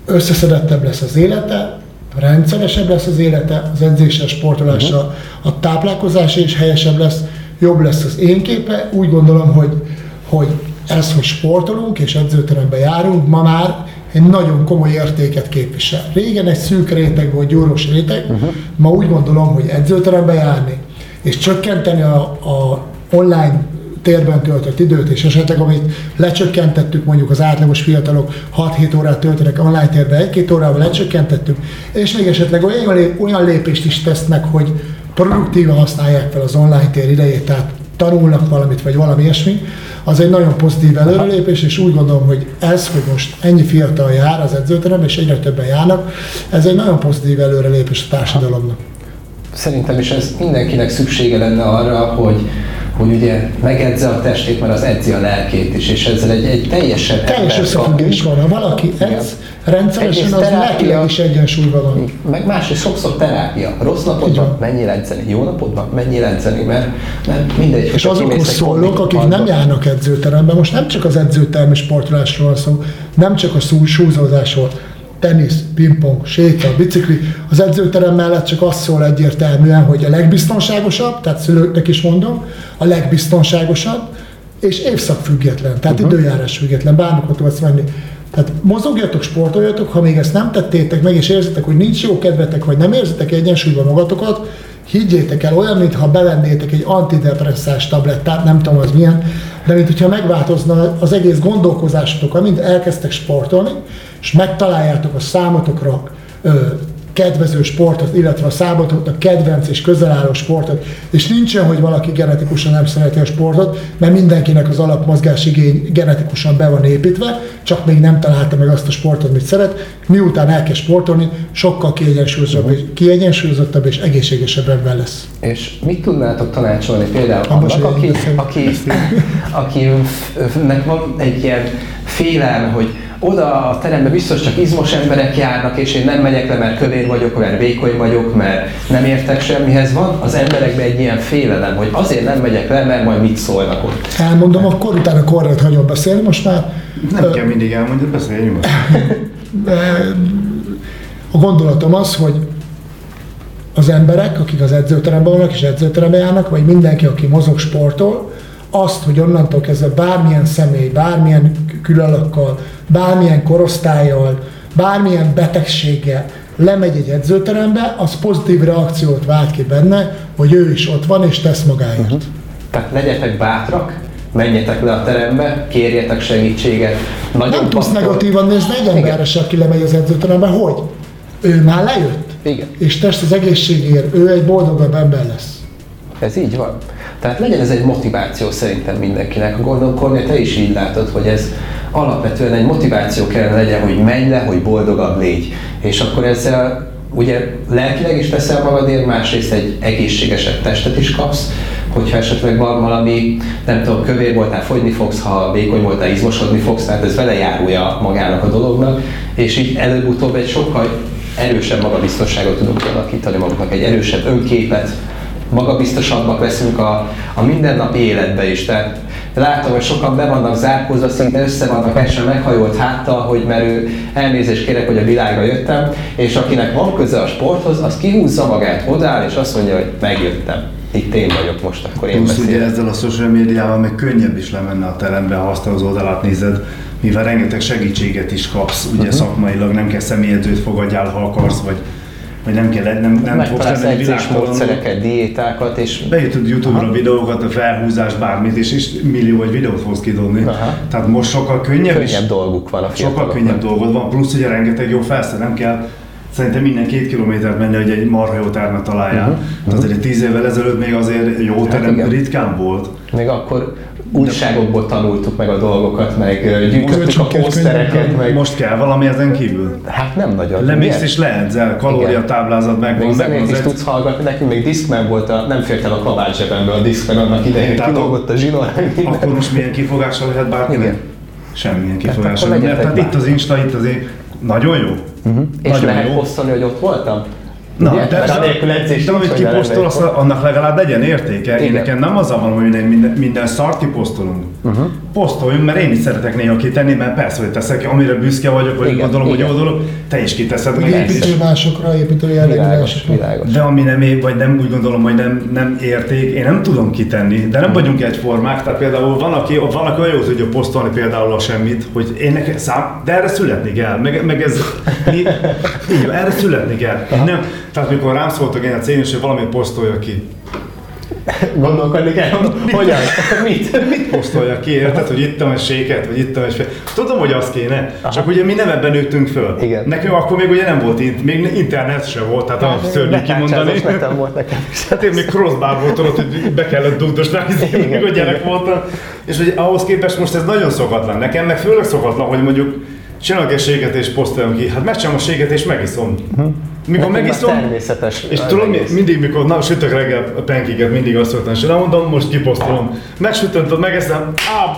összeszedettebb lesz az élete, rendszeresebb lesz az élete, az edzéssel, sportolással, a táplálkozása is helyesebb lesz, jobb lesz az én képe. Úgy gondolom, hogy, hogy ez, hogy sportolunk és edzőterembe járunk, ma már egy nagyon komoly értéket képvisel. Régen egy szűk réteg volt, gyúros réteg, uh-huh. ma úgy gondolom, hogy edzőterembe járni, és csökkenteni a, a online térben töltött időt, és esetleg amit lecsökkentettük, mondjuk az átlagos fiatalok 6-7 órát töltenek online térben, 1-2 órával lecsökkentettük, és még esetleg olyan, olyan lépést is tesznek, hogy produktívan használják fel az online tér idejét, tehát tanulnak valamit, vagy valami ilyesmi, az egy nagyon pozitív előrelépés, és úgy gondolom, hogy ez, hogy most ennyi fiatal jár az edzőterembe, és egyre többen járnak, ez egy nagyon pozitív előrelépés a társadalomnak. Szerintem is ez mindenkinek szüksége lenne arra, hogy hogy ugye megedze a testét, mert az edzi a lelkét is, és ezzel egy, egy teljesen Teljes összefüggés van, ha valaki edz, rendszeresen Egész az lelkileg is egyensúlyban van. Meg más is sokszor terápia. Rossz napodban mennyi edzeni, jó napodban mennyi edzeni, mert, mert mindegy, És azokhoz szólok, akik nem járnak edzőterembe, most nem csak az edzőtermi sportolásról szó, nem csak a súlyzózásról, tenisz, pingpong, séta, bicikli. Az edzőterem mellett csak az szól egyértelműen, hogy a legbiztonságosabb, tehát szülőknek is mondom, a legbiztonságosabb, és évszak független, tehát uh-huh. időjárás független, bármikor tudsz menni. Tehát mozogjatok, sportoljatok, ha még ezt nem tettétek meg, és érzitek, hogy nincs jó kedvetek, vagy nem érzitek egyensúlyban magatokat, higgyétek el, olyan, mintha bevennétek egy antidepresszás tablettát, nem tudom az milyen, de mint hogyha megváltozna az egész gondolkozásotok, amint elkezdtek sportolni, és megtaláljátok a számotokra kedvező sportot, illetve a számotoknak kedvenc és közel álló sportot, és nincsen, hogy valaki genetikusan nem szereti a sportot, mert mindenkinek az alapmozgás igény genetikusan be van építve, csak még nem találta meg azt a sportot, amit szeret. Miután elkezd sportolni, sokkal kiegyensúlyozottabb, és, kiegyensúlyozottabb és egészségesebb ember lesz. És mit tudnátok tanácsolni például annak, aki, beszélek. aki, akinek van egy ilyen félelme, hogy oda a terembe biztos csak izmos emberek járnak, és én nem megyek le, mert kövér vagyok, mert vékony vagyok, mert nem értek semmihez. Van az emberekben egy ilyen félelem, hogy azért nem megyek le, mert majd mit szólnak ott. Elmondom, akkor utána korrekt hagyom beszélni, most már Nem kell mindig elmondani, beszélj nyugodtan. [laughs] a gondolatom az, hogy az emberek, akik az edzőteremben vannak és edzőteremben járnak, vagy mindenki, aki mozog, sportol, azt, hogy onnantól kezdve bármilyen személy, bármilyen külalakkal, bármilyen korosztályjal, bármilyen betegséggel lemegy egy edzőterembe, az pozitív reakciót vált ki benne, hogy ő is ott van és tesz magáért. Uh-huh. Tehát legyetek bátrak, menjetek le a terembe, kérjetek segítséget. Nagyon Nem tudsz negatívan nézni egy emberre se, aki lemegy az edzőterembe, hogy ő már lejött, Igen. és test az egészségért, ő egy boldogabb ember lesz. Ez így van. Tehát legyen ez egy motiváció szerintem mindenkinek. Gondolom, Kornél, te is így látod, hogy ez alapvetően egy motiváció kellene legyen, hogy menj le, hogy boldogabb légy. És akkor ezzel ugye lelkileg is teszel magadért, másrészt egy egészségesebb testet is kapsz, hogyha esetleg van valami, nem tudom, kövér voltál, fogyni fogsz, ha vékony voltál, izmosodni fogsz, tehát ez vele járulja magának a dolognak, és így előbb-utóbb egy sokkal erősebb magabiztosságot tudunk kialakítani magunknak, egy erősebb önképet, magabiztosabbak leszünk a, a mindennapi életbe is. Tehát látom, hogy sokan be vannak zárkózva, szinte össze vannak esve meghajolt háttal, hogy mert ő elnézést kérek, hogy a világra jöttem, és akinek van köze a sporthoz, az kihúzza magát, odáll, és azt mondja, hogy megjöttem. Itt én vagyok most, akkor én Plusz ugye beszélek. ezzel a social médiával meg könnyebb is lemenne a terembe, ha azt az oldalát nézed, mivel rengeteg segítséget is kapsz, ugye uh-huh. szakmailag nem kell személyedzőt fogadjál, ha akarsz, vagy, vagy nem kell, nem, nem fogsz lenni világtalanul. diétákat, és Beütöd YouTube-ra videókat, a felhúzás, bármit, és, és millió egy videót fogsz kidobni. Aha. Tehát most sokkal könnyebb, is, könnyebb dolguk van a sokkal könnyebb dolgod van, plusz ugye rengeteg jó felszín, nem kell Szerintem minden két kilométert menni, hogy egy marha jó termet találjál. Uh-huh. Tehát azért tíz évvel ezelőtt még azért jó terem Hát igen. ritkán volt. Még akkor újságokból tanultuk meg a dolgokat, meg gyűjtöttük a posztereket, meg... Most kell valami ezen kívül. Hát nem nagyon. Lemész és leedzel, kalóriatáblázat Még megvan, megvan zenét is tudsz hallgatni, nekünk még Discman volt, a, nem fért el a kabát zsebembe a Discman annak idején, Tehát kilógott a zsinór, meg. Akkor most milyen kifogással lehet bárkinek? Igen. Semmilyen Tehát kifogással. legyetek tehát itt az Insta, itt az én... Nagyon jó. És Nagyon lehet jó. posztolni, hogy ott voltam? Na, de, de, anélkül edzés de amit hogy ne kiposztol, lenne azt, annak legalább legyen értéke. Én Igen. nekem nem az van, hogy minden, minden, szart kiposztolunk. Uh-huh. Posztoljunk, mert én is szeretek néha kitenni, mert persze, hogy teszek, amire büszke vagyok, vagy Igen, gondolom, hogy jó dolog, te is kiteszed. Meg építő másokra, építő jellegű de ami nem épp, vagy nem úgy gondolom, hogy nem, nem érték, én nem tudom kitenni, de nem vagyunk egyformák. Tehát például van, aki, van, aki olyan jó tudja posztolni például a semmit, hogy én nekem szám, de erre születni kell, meg, meg ez, mi, [laughs] így, erre születni kell. Én nem, tehát mikor rám szóltak én a cégnél, hogy valamit posztolja ki, Gondolkodni kell, hogyan, mit? mit posztolja ki, érted, hogy ittam egy séket, vagy ittam egy. Tudom, hogy az kéne, Aha. csak ugye mi nem ebben nőttünk föl. Igen. Nekünk akkor még ugye nem volt, int- még internet se volt, tehát a szörnyű kimondani. Netem volt nekem is. Hát én még crossbar volt ott, hogy be kellett dugdosni, még a gyerek voltam. És hogy ahhoz képest most ez nagyon szokatlan. Nekem meg főleg szokatlan, hogy mondjuk csinálok egy séget és posztoljam ki. Hát megcsinálom a séget és megiszom. Mikor megiszom, természetes és tudom, egész. mindig, mikor na, sütök reggel a penkiket, mindig azt szoktam, és mondom, most kiposztolom. Megsütöm, megeszem, á,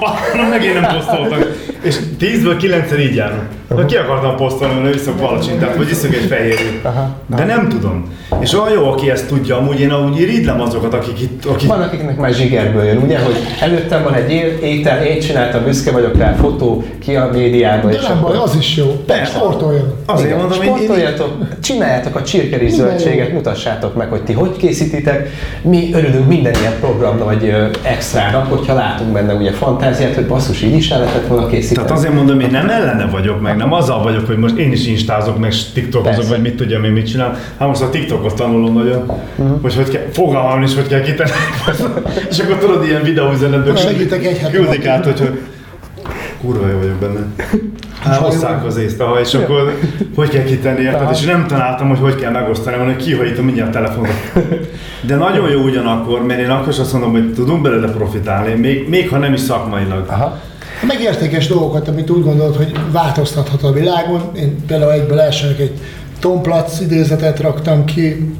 megint nem posztoltak. És 10-ből 9-szer így járnak. Uh-huh. Ki akartam posztolni, mert iszok palacsintát, vagy iszok egy fehérjét. De nem tudom. És olyan jó, aki ezt tudja, amúgy én amúgy irigylem azokat, akik itt, akik Van, akiknek már zsigerből jön, ugye, hogy előttem van egy étel, én csináltam, büszke vagyok rá, fotó, ki a médiába, De és nem baj, az is jó. Persze. Sportoljon. Azért Igen, mondom, hogy én, én, sportoljatok, csináljátok a csirkeris Minden zöldséget, mutassátok meg, hogy ti hogy készítitek. Mi örülünk minden ilyen program vagy ö, extrának, hogyha látunk benne ugye fantáziát, hogy basszus, így is el lehetett volna készíteni. Tehát azért mondom, én nem ellene vagyok, meg nem azzal vagyok, hogy most én is instázok, meg tiktokozok, Persze. vagy mit tudjam én mit csinál. Hát most a tiktokot tanulom nagyon, Mhm. hogy hogy kell, fogalmam is, hogy kell kitenni. [laughs] és akkor tudod, ilyen videóüzenetből Segítek egy küldik át, hogy, hogy kurva jó vagyok benne. Hát, hozzák az észt, aha, és akkor hogy kell kitenni, érted? És nem találtam, hogy hogy kell megosztani, hanem hogy kihajítom mindjárt a telefonot. De nagyon jó ugyanakkor, mert én akkor is azt mondom, hogy tudunk belőle profitálni, még, még ha nem is szakmailag. Aha. Meg értékes dolgokat, amit úgy gondolod, hogy változtathat a világon. Én például egyből elsőnek egy Tom Platz idézetet raktam ki,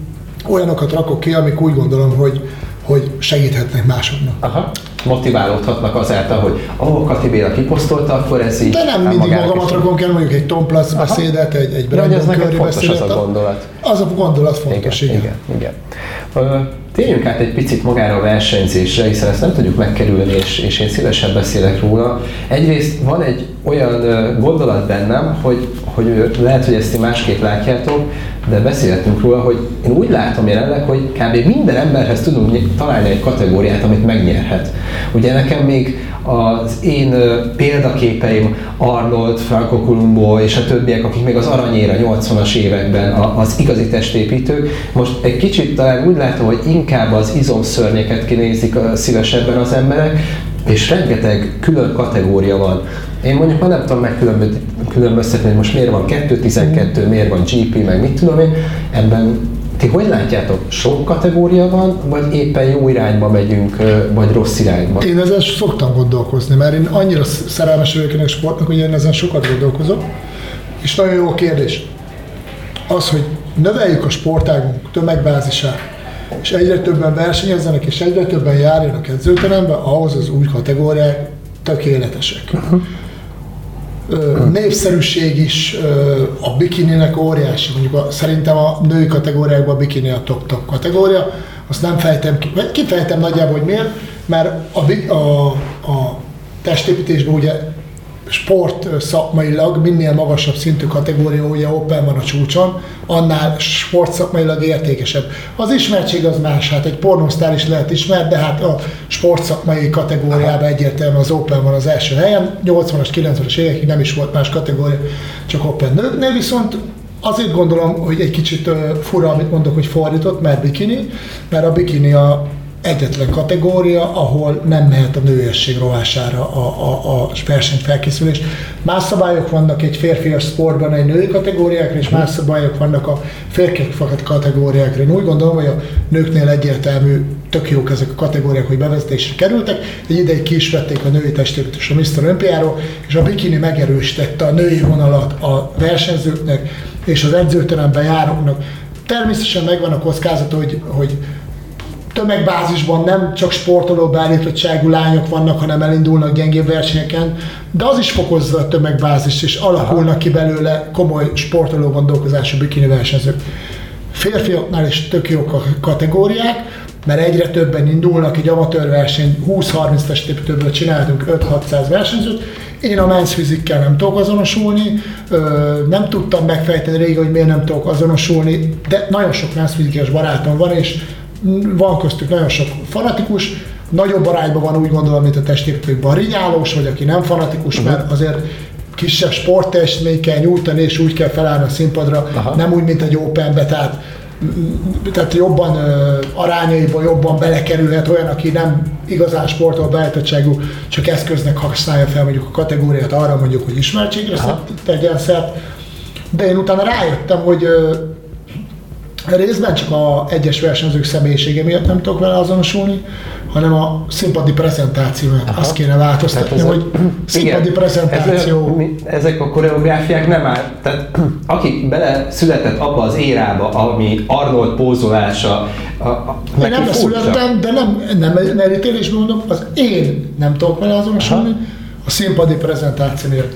olyanokat rakok ki, amik úgy gondolom, hogy, hogy segíthetnek másoknak. Aha. Motiválódhatnak azáltal, hogy ó, Kati Béla kiposztolta, akkor ez így... De nem mindig magamat rakom kell, mondjuk egy Tom Platz beszédet, egy, egy Brandon Curry fontos az beszédet. a gondolat. Az a gondolat fontos, igen. igen, igen. Ö, Térjünk át egy picit magára a versenyzésre, hiszen ezt nem tudjuk megkerülni, és, és én szívesen beszélek róla. Egyrészt van egy olyan gondolat bennem, hogy, hogy lehet, hogy ezt ti másképp látjátok, de beszélhetünk róla, hogy én úgy látom jelenleg, hogy kb. minden emberhez tudunk találni egy kategóriát, amit megnyerhet. Ugye nekem még az én példaképeim Arnold, Franco Columbo és a többiek, akik még az aranyéra 80-as években az igazi testépítők, most egy kicsit talán úgy látom, hogy inkább az izomszörnyeket kinézik szívesebben az emberek, és rengeteg külön kategória van. Én mondjuk már nem tudom megkülönböztetni, hogy most miért van 2.12, miért van GP, meg mit tudom én. Ebben ti hogy látjátok? Sok kategória van, vagy éppen jó irányba megyünk, vagy rossz irányba? Én ezen szoktam gondolkozni, mert én annyira sz- szerelmes vagyok ennek a sportnak, hogy én ezen sokat gondolkozok. És nagyon jó a kérdés. Az, hogy növeljük a sportágunk tömegbázisát, és egyre többen versenyezzenek, és egyre többen járjanak edzőterembe, ahhoz az új kategóriák tökéletesek. Ö, népszerűség is a bikininek óriási. Mondjuk a, szerintem a női kategóriákban a bikini a top-top kategória. Azt nem fejtem ki, vagy kifejtem nagyjából, hogy miért, mert a, a, a testépítésben ugye sport szakmailag minél magasabb szintű kategória, ugye Open van a csúcson, annál sport szakmailag értékesebb. Az ismertség az más, hát egy pornosztár is lehet ismert, de hát a sportszakmai kategóriában egyértelműen az Open van az első helyen, 80-as, 90-as évekig nem is volt más kategória, csak Open nőknél, viszont azért gondolom, hogy egy kicsit fura, amit mondok, hogy fordított, mert bikini, mert a bikini a egyetlen kategória, ahol nem mehet a nőiesség rovására a, a, a versenyfelkészülés. Más szabályok vannak egy férfias sportban egy női kategóriákra, és más szabályok vannak a férfi kategóriákra. Én úgy gondolom, hogy a nőknél egyértelmű, tök jók ezek a kategóriák, hogy bevezetésre kerültek. Egy ideig ki is vették a női testépítés a Mr. Olympiáról, és a bikini megerősítette a női vonalat a versenyzőknek és az edzőteremben járóknak. Természetesen megvan a kockázata, hogy, hogy tömegbázisban nem csak sportoló beállítottságú lányok vannak, hanem elindulnak gyengébb versenyeken, de az is fokozza a tömegbázist, és alakulnak ki belőle komoly sportoló gondolkozású bikini versenyzők. férfiaknál is tök jó kategóriák, mert egyre többen indulnak, egy amatőr verseny 20-30 testépítőből csináltunk 5-600 versenyzőt. Én a men's fizikkel nem tudok azonosulni, nem tudtam megfejteni régen, hogy miért nem tudok azonosulni, de nagyon sok men's barátom van, és van köztük nagyon sok fanatikus, nagyobb arányban van úgy gondolom, mint a testépítők barinyálós, vagy aki nem fanatikus, uh-huh. mert azért kisebb sporttestmény kell nyújtani, és úgy kell felállni a színpadra, Aha. nem úgy, mint egy Openbe, tehát tehát jobban arányaiból jobban belekerülhet olyan, aki nem igazán sportol beállítottságú, csak eszköznek használja fel mondjuk a kategóriát arra mondjuk, hogy ismertségre tegyen szert. De én utána rájöttem, hogy részben csak a egyes versenyzők személyisége miatt nem tudok vele azonosulni, hanem a színpadi prezentációt. Aha. Azt kéne változtatni, ez hogy színpadi igen, prezentáció. Ez, ezek a koreográfiák nem áll. Tehát aki bele született abba az érába, ami Arnold pózolása, a, a, én nem születtem, de nem, nem, nem elítélésben mondom, az én nem tudok vele azonosulni, Aha. a színpadi prezentáció miatt.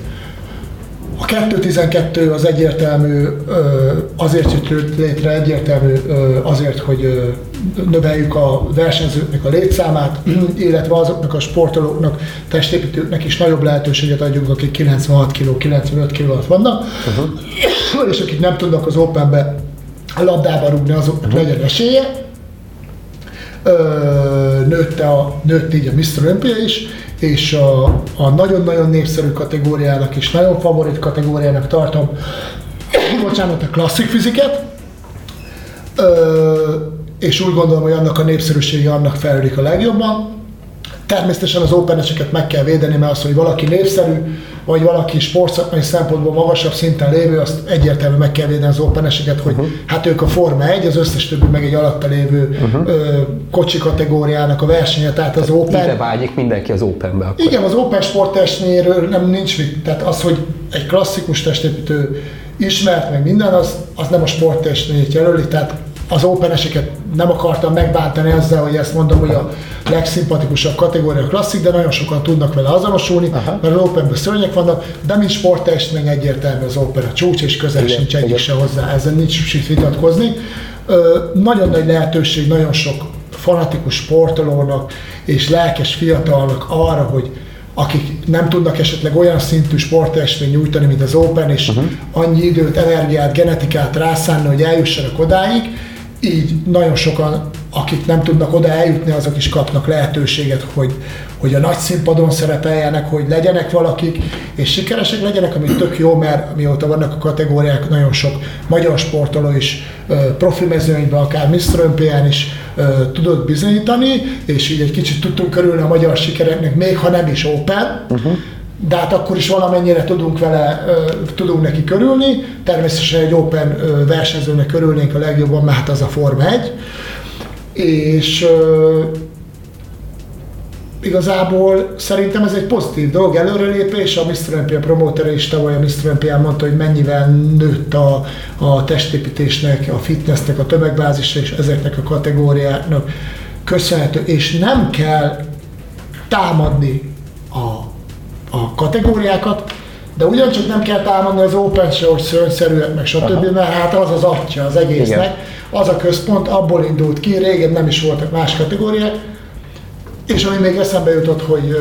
A 2.12 az egyértelmű, azért jött létre, egyértelmű azért, hogy növeljük a versenyzőknek a létszámát, [clears throat] illetve azoknak a sportolóknak, testépítőknek is nagyobb lehetőséget adjunk, akik 96 kg, 95 kg alatt vannak, uh-huh. és akik nem tudnak az Openbe a labdába rúgni, azoknak uh-huh. legyen esélye. Nőtte a, nőtt így a Mr. Olympia is, és a, a nagyon-nagyon népszerű kategóriának és nagyon favorit kategóriának tartom, [coughs] bocsánat, a klasszik fiziket, Ö, és úgy gondolom, hogy annak a népszerűsége annak fejlődik a legjobban. Természetesen az open meg kell védeni, mert az, hogy valaki népszerű, vagy valaki sportszakmai szempontból magasabb szinten lévő, azt egyértelműen meg kell védeni az open hogy uh-huh. hát ők a Forma 1, az összes többi meg egy alatta lévő uh-huh. ö, kocsi kategóriának a versenye, tehát az Open. Ide vágyik mindenki az Openbe. Akkor. Igen, az Open sporttestnéről nem nincs tehát az, hogy egy klasszikus testépítő ismert, meg minden, az, az nem a sporttestnél jelöli, tehát az open nem akartam megbántani ezzel, hogy ezt mondom, hogy a legszimpatikusabb kategória a klasszik, de nagyon sokan tudnak vele azonosulni, Aha. mert az Openben szörnyek vannak, de mint sportestmény egyértelmű az Open a csúcs, és közel igen, sincs egyik se hozzá, ezzel nincs mit vitatkozni. Ö, nagyon nagy lehetőség nagyon sok fanatikus sportolónak és lelkes fiatalnak arra, hogy akik nem tudnak esetleg olyan szintű sportesmény nyújtani, mint az Open, és uh-huh. annyi időt, energiát, genetikát rászánni, hogy eljussanak odáig, így nagyon sokan, akik nem tudnak oda eljutni, azok is kapnak lehetőséget, hogy, hogy a nagy színpadon szerepeljenek, hogy legyenek valakik, és sikeresek legyenek, ami tök jó, mert mióta vannak a kategóriák, nagyon sok magyar sportoló is profi mezőnyben, akár Mr. Olympia is tudott bizonyítani, és így egy kicsit tudtunk körülni a magyar sikereknek, még ha nem is Open, uh-huh de hát akkor is valamennyire tudunk vele, tudunk neki körülni. Természetesen egy Open versenyzőnek körülnénk a legjobban, mert hát az a Forma 1. És igazából szerintem ez egy pozitív dolog, előrelépés. A Mr. Olympia promótere is tavaly a Mr. Olympia mondta, hogy mennyivel nőtt a, a testépítésnek, a fitnessnek, a tömegbázisra és ezeknek a kategóriáknak köszönhető, és nem kell támadni a kategóriákat, de ugyancsak nem kell támadni az open source szörnyszerűek, meg stb., Aha. mert hát az az atya az egésznek, Igen. az a központ, abból indult ki, régen nem is voltak más kategóriák, és ami még eszembe jutott, hogy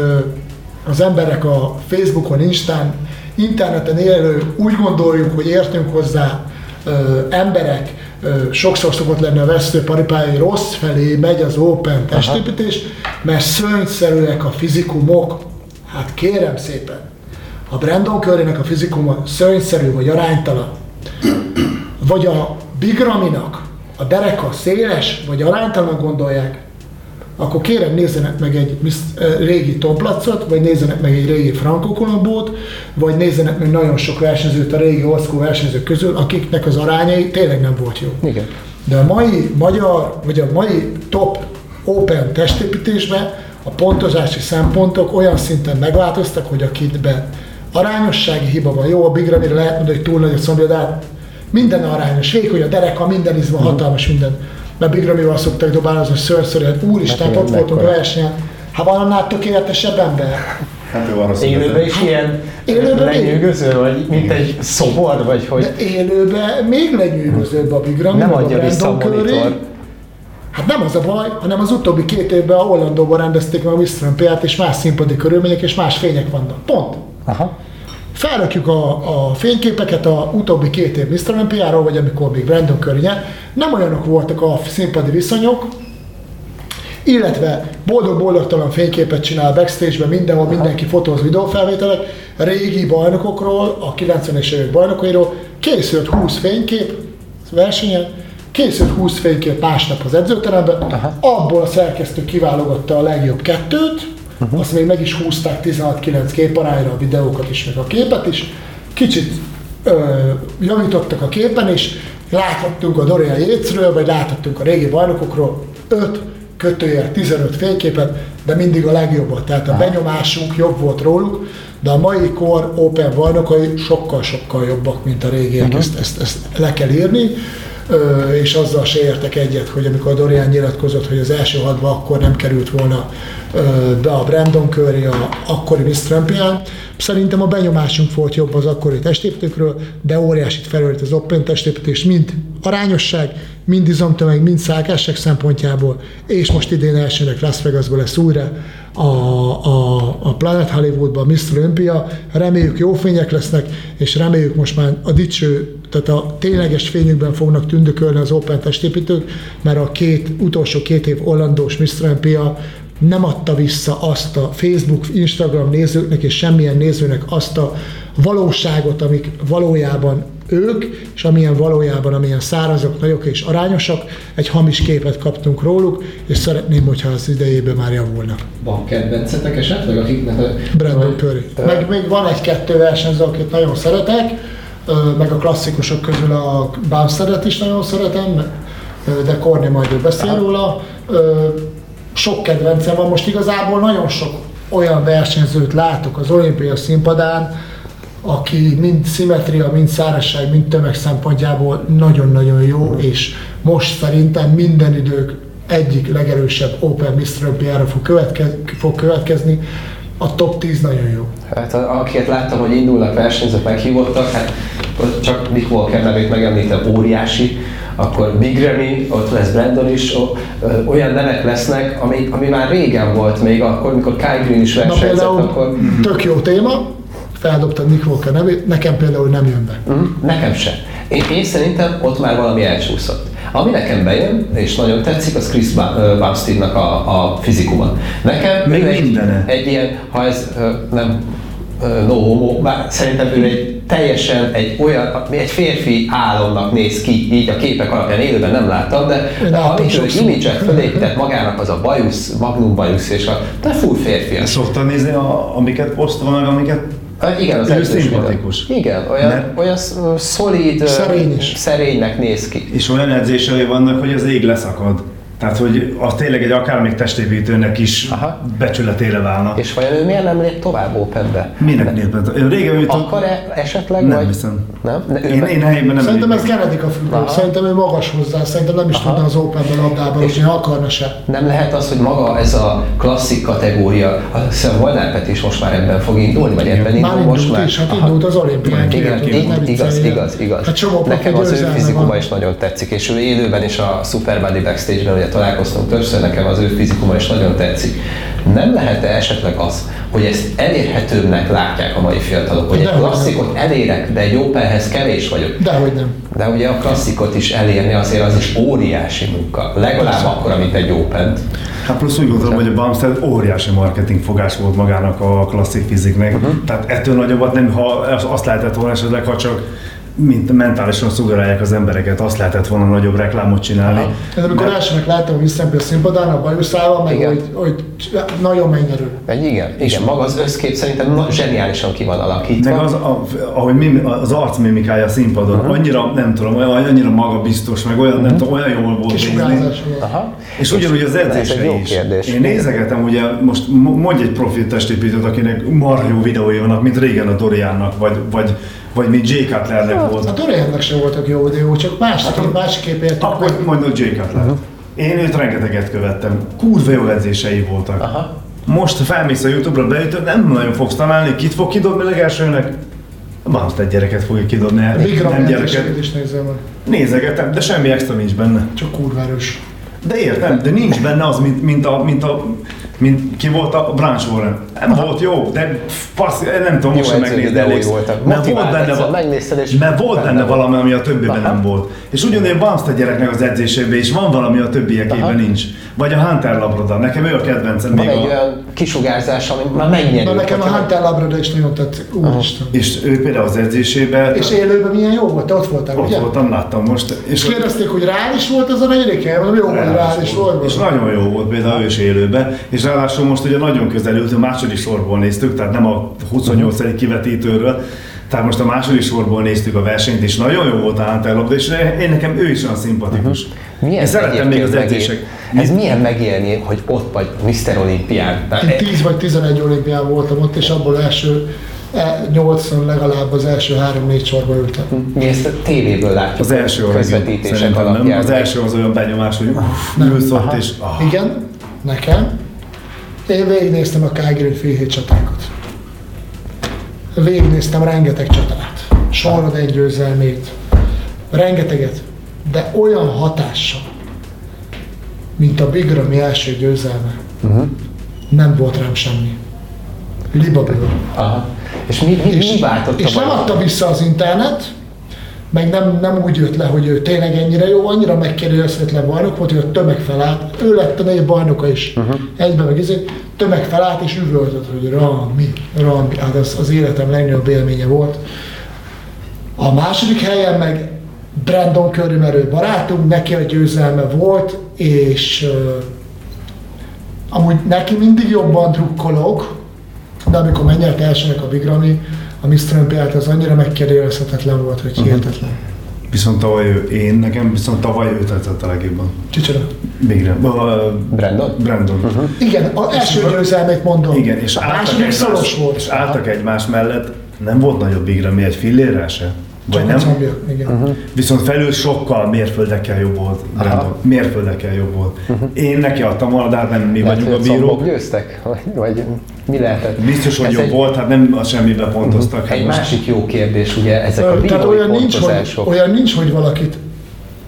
az emberek a Facebookon, Instán, interneten élő úgy gondoljuk, hogy értünk hozzá emberek, sokszor szokott lenni a vesztőparipája, rossz felé megy az open testépítés, mert szörnyszerűek a fizikumok, Hát kérem szépen, a Brandon Currynek a fizikuma szörnyszerű vagy aránytalan, vagy a Big Raminak a dereka széles vagy aránytalan gondolják, akkor kérem nézzenek meg egy régi Tomplacot, vagy nézzenek meg egy régi Franco Colombót, vagy nézzenek meg nagyon sok versenyzőt a régi old versenyzők közül, akiknek az arányai tényleg nem volt jó. Igen. De a mai magyar, vagy a mai top open testépítésben a pontozási szempontok olyan szinten megváltoztak, hogy akitben arányossági hiba van, jó, a Big Ramire lehet mondani, hogy túl nagy a szombja, de hát minden arányos, vékony a dereka, minden izma, mhm. hatalmas minden. Mert Big Ramival szoktak dobálni, az a szörszörű, hát úristen, ott voltunk a versenyen, hát van annál tökéletesebb ember. Hát ő arra Élőben is ilyen Élőben lenyűgöző, vagy mint egy szobor, vagy hogy De élőben még lenyűgözőbb a Big Ramy, nem adja a vissza a monitor. Hát nem az a baj, hanem az utóbbi két évben a Hollandóban rendezték meg a. Olympiát, és más színpadi körülmények, és más fények vannak. Pont. Aha. Felrakjuk a, a fényképeket a utóbbi két év Mr. Olympiáról, vagy amikor még Brandon Curry. Nem olyanok voltak a színpadi viszonyok, illetve boldog-boldogtalan fényképet csinál backstage-ben, mindenhol mindenki fotóz videófelvételek, régi bajnokokról, a 90-es évek bajnokairól, készült 20 fénykép versenyen, készült 20 fénykép másnap az edzőteremben, Aha. abból a szerkesztő kiválogatta a legjobb kettőt, azt még meg is húzták 16-9 képarányra a videókat is, meg a képet is, kicsit ö, javítottak a képen, és láthattunk a Dorian Yatesről, vagy láthattunk a régi bajnokokról 5 kötőjel 15 fényképet, de mindig a legjobbat. Tehát a benyomásunk jobb volt róluk, de a mai kor Open bajnokai sokkal-sokkal jobbak, mint a régiek, ezt, ezt, ezt le kell írni. És azzal se értek egyet, hogy amikor Dorian nyilatkozott, hogy az első hatba akkor nem került volna be a Brandon Curry, a akkori Mr. Olympián. Szerintem a benyomásunk volt jobb az akkori testépítőkről, de óriásit felült az Open testépítés, mind arányosság, mind izomtömeg, mind szágásság szempontjából, és most idén elsőnek Las Vegasban lesz újra a, a, a Planet Hollywoodban Mr. Olympia. Reméljük jó fények lesznek, és reméljük most már a dicső, tehát a tényleges fényükben fognak tündökölni az Open testépítők, mert a két, utolsó két év Orlandós Mr. Olympia nem adta vissza azt a Facebook, Instagram nézőknek és semmilyen nézőnek azt a valóságot, amik valójában ők, és amilyen valójában, amilyen szárazok, nagyok és arányosak, egy hamis képet kaptunk róluk, és szeretném, hogyha az idejében már javulnak. Van kedvencetek esetleg, akiknek a... Brandon Curry. Meg még van egy-kettő versenyző, akit nagyon szeretek, meg a klasszikusok közül a Bamsteret is nagyon szeretem, de Korni majd ő beszél róla. Ö, Sok kedvencem van, most igazából nagyon sok olyan versenyzőt látok az olimpia színpadán, aki mind szimmetria, mind szárazság, mind tömeg szempontjából nagyon-nagyon jó, és most szerintem minden idők egyik legerősebb Open Mr. Olympia-ra fog, következ, fog következni. A top 10 nagyon jó. Hát akiket láttam, hogy indulnak versenyzők, meghívottak, hát ott csak Nick Walker nevét megemlítem, óriási, akkor Big Remy, ott lesz Brandon is, o- ö, olyan nevek lesznek, ami, ami már régen volt még akkor, mikor Kai Green is Na versenyzett, például akkor tök jó téma, feldobtad Nick Walker nevét, nekem például nem jön be. Mhm, nekem se. Én, én szerintem ott már valami elcsúszott. Ami nekem bejön, és nagyon tetszik, az Chris Bumsteadnak a, a fizikuma. Nekem Még egy, mindene. egy ilyen, ha ez nem no homo, bár szerintem ő egy teljesen egy olyan, egy férfi álomnak néz ki, így a képek alapján élőben nem láttam, de, de amit ő imidzset fölépített magának, az a bajusz, magnum bajusz, és a, de full férfi. Szoktad nézni, a, amiket posztol, meg amiket Hát Igen, az Ő szimpatikus. Igen, olyan, Mert- olyan sz- szolid, ö, Szerény is. szerénynek néz ki. és olyan edzései vannak, hogy az ég leszakad. Tehát, hogy az tényleg egy akár még testépítőnek is Aha. becsületére válna. És vajon ő miért nem lép tovább Openbe? Minek népet? Én régen őt Akar-e esetleg? Nem vagy? hiszem. Nem? De Én, én helyemben nem Szerintem ez lépnék. genetika függő, szerintem ő magas hozzá, szerintem nem is Aha. tudna az Openben labdába rúgni, ha akarna se. Nem lehet az, hogy maga ez a klasszik kategória, azt hiszem Molnár Peti is most már ebben fog indulni, vagy ebben indul Már most már. is, hát Aha. indult az olimpián. Igen, ne igaz, igaz, igaz. Hát Nekem az ő fizikuma is nagyon tetszik, és ő élőben is a Superbody Backstage-ben találkoztunk többször, nekem az ő fizikuma is nagyon tetszik. Nem lehet-e esetleg az, hogy ezt elérhetőbbnek látják a mai fiatalok, hogy egy Dehogy nem. klasszikot elérek, de egy Openhez kevés vagyok. Dehogy nem. De ugye a klasszikot is elérni azért az is óriási munka. Legalább akkor, mint egy Open. Hát plusz úgy gondolom, hogy a Bumstead óriási marketing fogás volt magának a klasszik fiziknek. Uh-huh. Tehát ettől nagyobbat nem, ha azt lehetett volna esetleg, ha csak mint mentálisan szugerálják az embereket, azt lehetett volna nagyobb reklámot csinálni. Aha. Ez amikor Mert- elsőnek láttam a visszaempő színpadán, a bajuszával, meg Igen. hogy, hogy nagyon mennyerő. Egy igen, igen, maga az összkép szerintem na- zseniálisan ki van alakítva. Meg az, a, ahogy mimi, az arcmimikája a színpadon, uh-huh. annyira, nem tudom, olyan, annyira magabiztos, meg olyan, nem tudom, olyan jól volt nézni. Aha. És ugyanúgy az edzésre jó is. kérdés. Én nézegetem, ugye most mo- mondj egy profi testépítőt, akinek marha jó videói vannak, mint régen a Doriannak, vagy, vagy, vagy mint Jay Cutlernek A volt. Doriannak sem voltak jó videó, csak másik, másik értük, hogy Akkor mondod Jay Cutler. Én őt rengeteget követtem. Kurva jó edzései voltak. Aha. Most, felmész a Youtube-ra, beütöd, nem nagyon fogsz találni, kit fog kidobni legelsőnek? Bumstead gyereket fogja kidobni, Vigram nem gyereket. is nézem meg. Nézegetem, de semmi extra nincs benne. Csak kurva erős. De értem, de nincs benne az, mint, mint, a, mint, a, mint ki volt a Branch Warren. Nem volt jó, de passz, nem tudom most sem megnézni. elég. voltak. Mert volt benne, egyszer, va- megnézted, és mert volt benne valami, ami a többiben Aha. nem volt. És ugyanilyen Bumstead gyereknek az edzésében is van valami, a többiekében nincs. Vagy a Hunter Labrador, nekem ő a kedvencem Van még egy a... olyan kisugárzás, ami már megnyerő. Na nekem a Hunter Labrador is nagyon tetszik. Úristen. És ő például az edzésében, És élőben milyen jó volt, te ott voltál, ott ugye? voltam, láttam most. És És kérdezték, hogy reális volt ez a negyedik hely? Mondom, jó, hogy reális volt. És nagyon jó volt például ő is élőben, és ráadásul most ugye nagyon közel ült, a második sorból néztük, tehát nem a 28. kivetítőről, tehát most a második sorból néztük a versenyt, és nagyon jó volt a Hunter Labda, és én nekem ő is olyan szimpatikus. Milyen én szeretem még az edzések. megél- Ez milyen megélni, hogy ott vagy Mr. Olimpián? Én 10 vagy 11 olimpián voltam ott, és abból első 8 legalább az első 3-4 sorba ültem. Mi ezt a tévéből látjuk. Az első közvetítések szerintem nem. alapján. Az első az olyan benyomás, hogy uff, ülsz ott, és ah, Igen, nekem. Én végignéztem a Calgary Félhét csatákat. Végignéztem rengeteg csatát. Sorod egy győzelmét. Rengeteget. De olyan hatással, mint a Big Ramy első győzelme. Nem volt rám semmi. Libaből. Aha. És mi, mi, mi váltotta és nem adta vissza az internet, meg nem, nem úgy jött le, hogy ő tényleg ennyire jó, annyira megkérdőjelezhetetlen bajnok volt, hogy a tömeg felállt, ő lett a név bajnoka is, uh-huh. egyben meg izé, tömeg felállt és üvöltött, hogy Rami, Rami, hát az, az életem legnagyobb élménye volt. A második helyen meg Brandon Curry, mert ő barátunk, neki a győzelme volt, és uh, amúgy neki mindig jobban drukkolok, de amikor megnyert elsőnek a Big Ramy, a Mr. Olympiát az annyira megkérdőjelezhetetlen volt, hogy hihetetlen. viszont tavaly ő, én, nekem viszont tavaly ő tetszett a legjobban. Csicsoda. Végre. Uh, Brandon? Brandon. Igen, az első győzelmét mondom. Igen, és a második egymás- szoros volt. És álltak egymás mellett, nem volt nagyobb igra, mi egy fillérrel se? Vagy Csak nem? combja, igen. Uh-huh. Viszont felül sokkal mérföldekkel jobb volt. Brandon. Mérföldekkel jobb volt. Uh-huh. Én neki adtam hát nem mi Lehet, vagyunk a bírók. győztek? Vagy, mi lehetett? Biztos, hogy Ez jobb egy, volt, hát nem a semmibe pontoztak. Hát Egy most- másik jó kérdés, ugye ezek a Ö, Tehát bírói olyan nincs, hogy, olyan nincs, hogy valakit,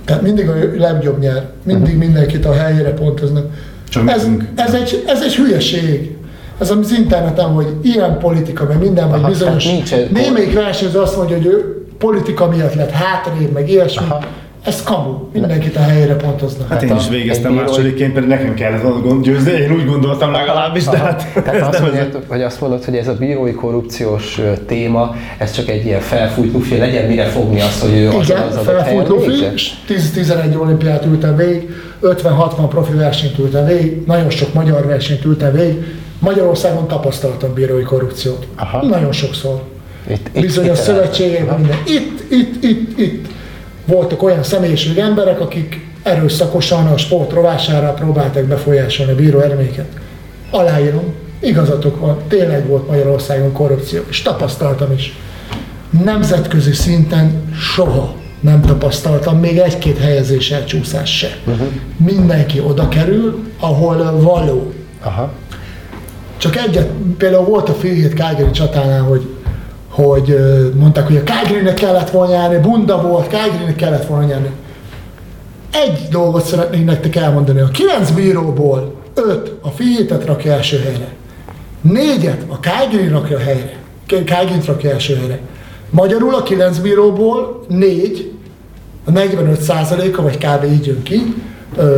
tehát mindig a legjobb nyer, mindig mindenkit a helyére pontoznak. Csak Ez, ez, egy, ez egy hülyeség. Ez az interneten, hogy ilyen politika, meg minden, vagy bizonyos... Némelyik versenyző azt mondja, hogy ő politika miatt lett hátrébb, meg ilyesmi. Aha. Ez kamu. Mindenkit a helyére pontoznak. Hát én Tehát is végeztem bírói- másodikként, pedig nekem kellett volna gond- győzni, én úgy gondoltam legalábbis, de hát Tehát [laughs] ez azt nem az- mondod, hogy azt mondod, hogy ez a bírói korrupciós téma, ez csak egy ilyen felfújt lufi, legyen mire fogni azt, hogy ő azon Igen, az adott helyen felfújt lufi, végzett? és 10-11 olimpiát ültem végig, 50-60 profi versenyt ültem végig, nagyon sok magyar versenyt ültem végig. Magyarországon tapasztaltam bírói korrupciót. Aha. Nagyon sokszor. Itt, itt, Bizonyos itt szövetségek, Aha. minden. Itt, itt, itt, itt voltak olyan személyiség emberek, akik erőszakosan a sport rovására próbáltak befolyásolni a bíró eredményeket. Aláírom, igazatok van, tényleg volt Magyarországon korrupció, és tapasztaltam is. Nemzetközi szinten soha nem tapasztaltam még egy-két helyezés elcsúszás se. Uh-huh. Mindenki oda kerül, ahol való. Aha. Csak egyet, például volt a Félhét Calgary csatánál, hogy, hogy mondták, hogy a Calgary-nek kellett volna nyerni, bunda volt, Calgary-nek kellett volna nyerni. Egy dolgot szeretnék nektek elmondani, a kilenc bíróból öt a Félhétet rakja első helyre. Négyet a Calgary rakja helyre. calgary rakja első helyre. Magyarul a kilenc bíróból négy, a 45%-a, vagy kb. így jön ki,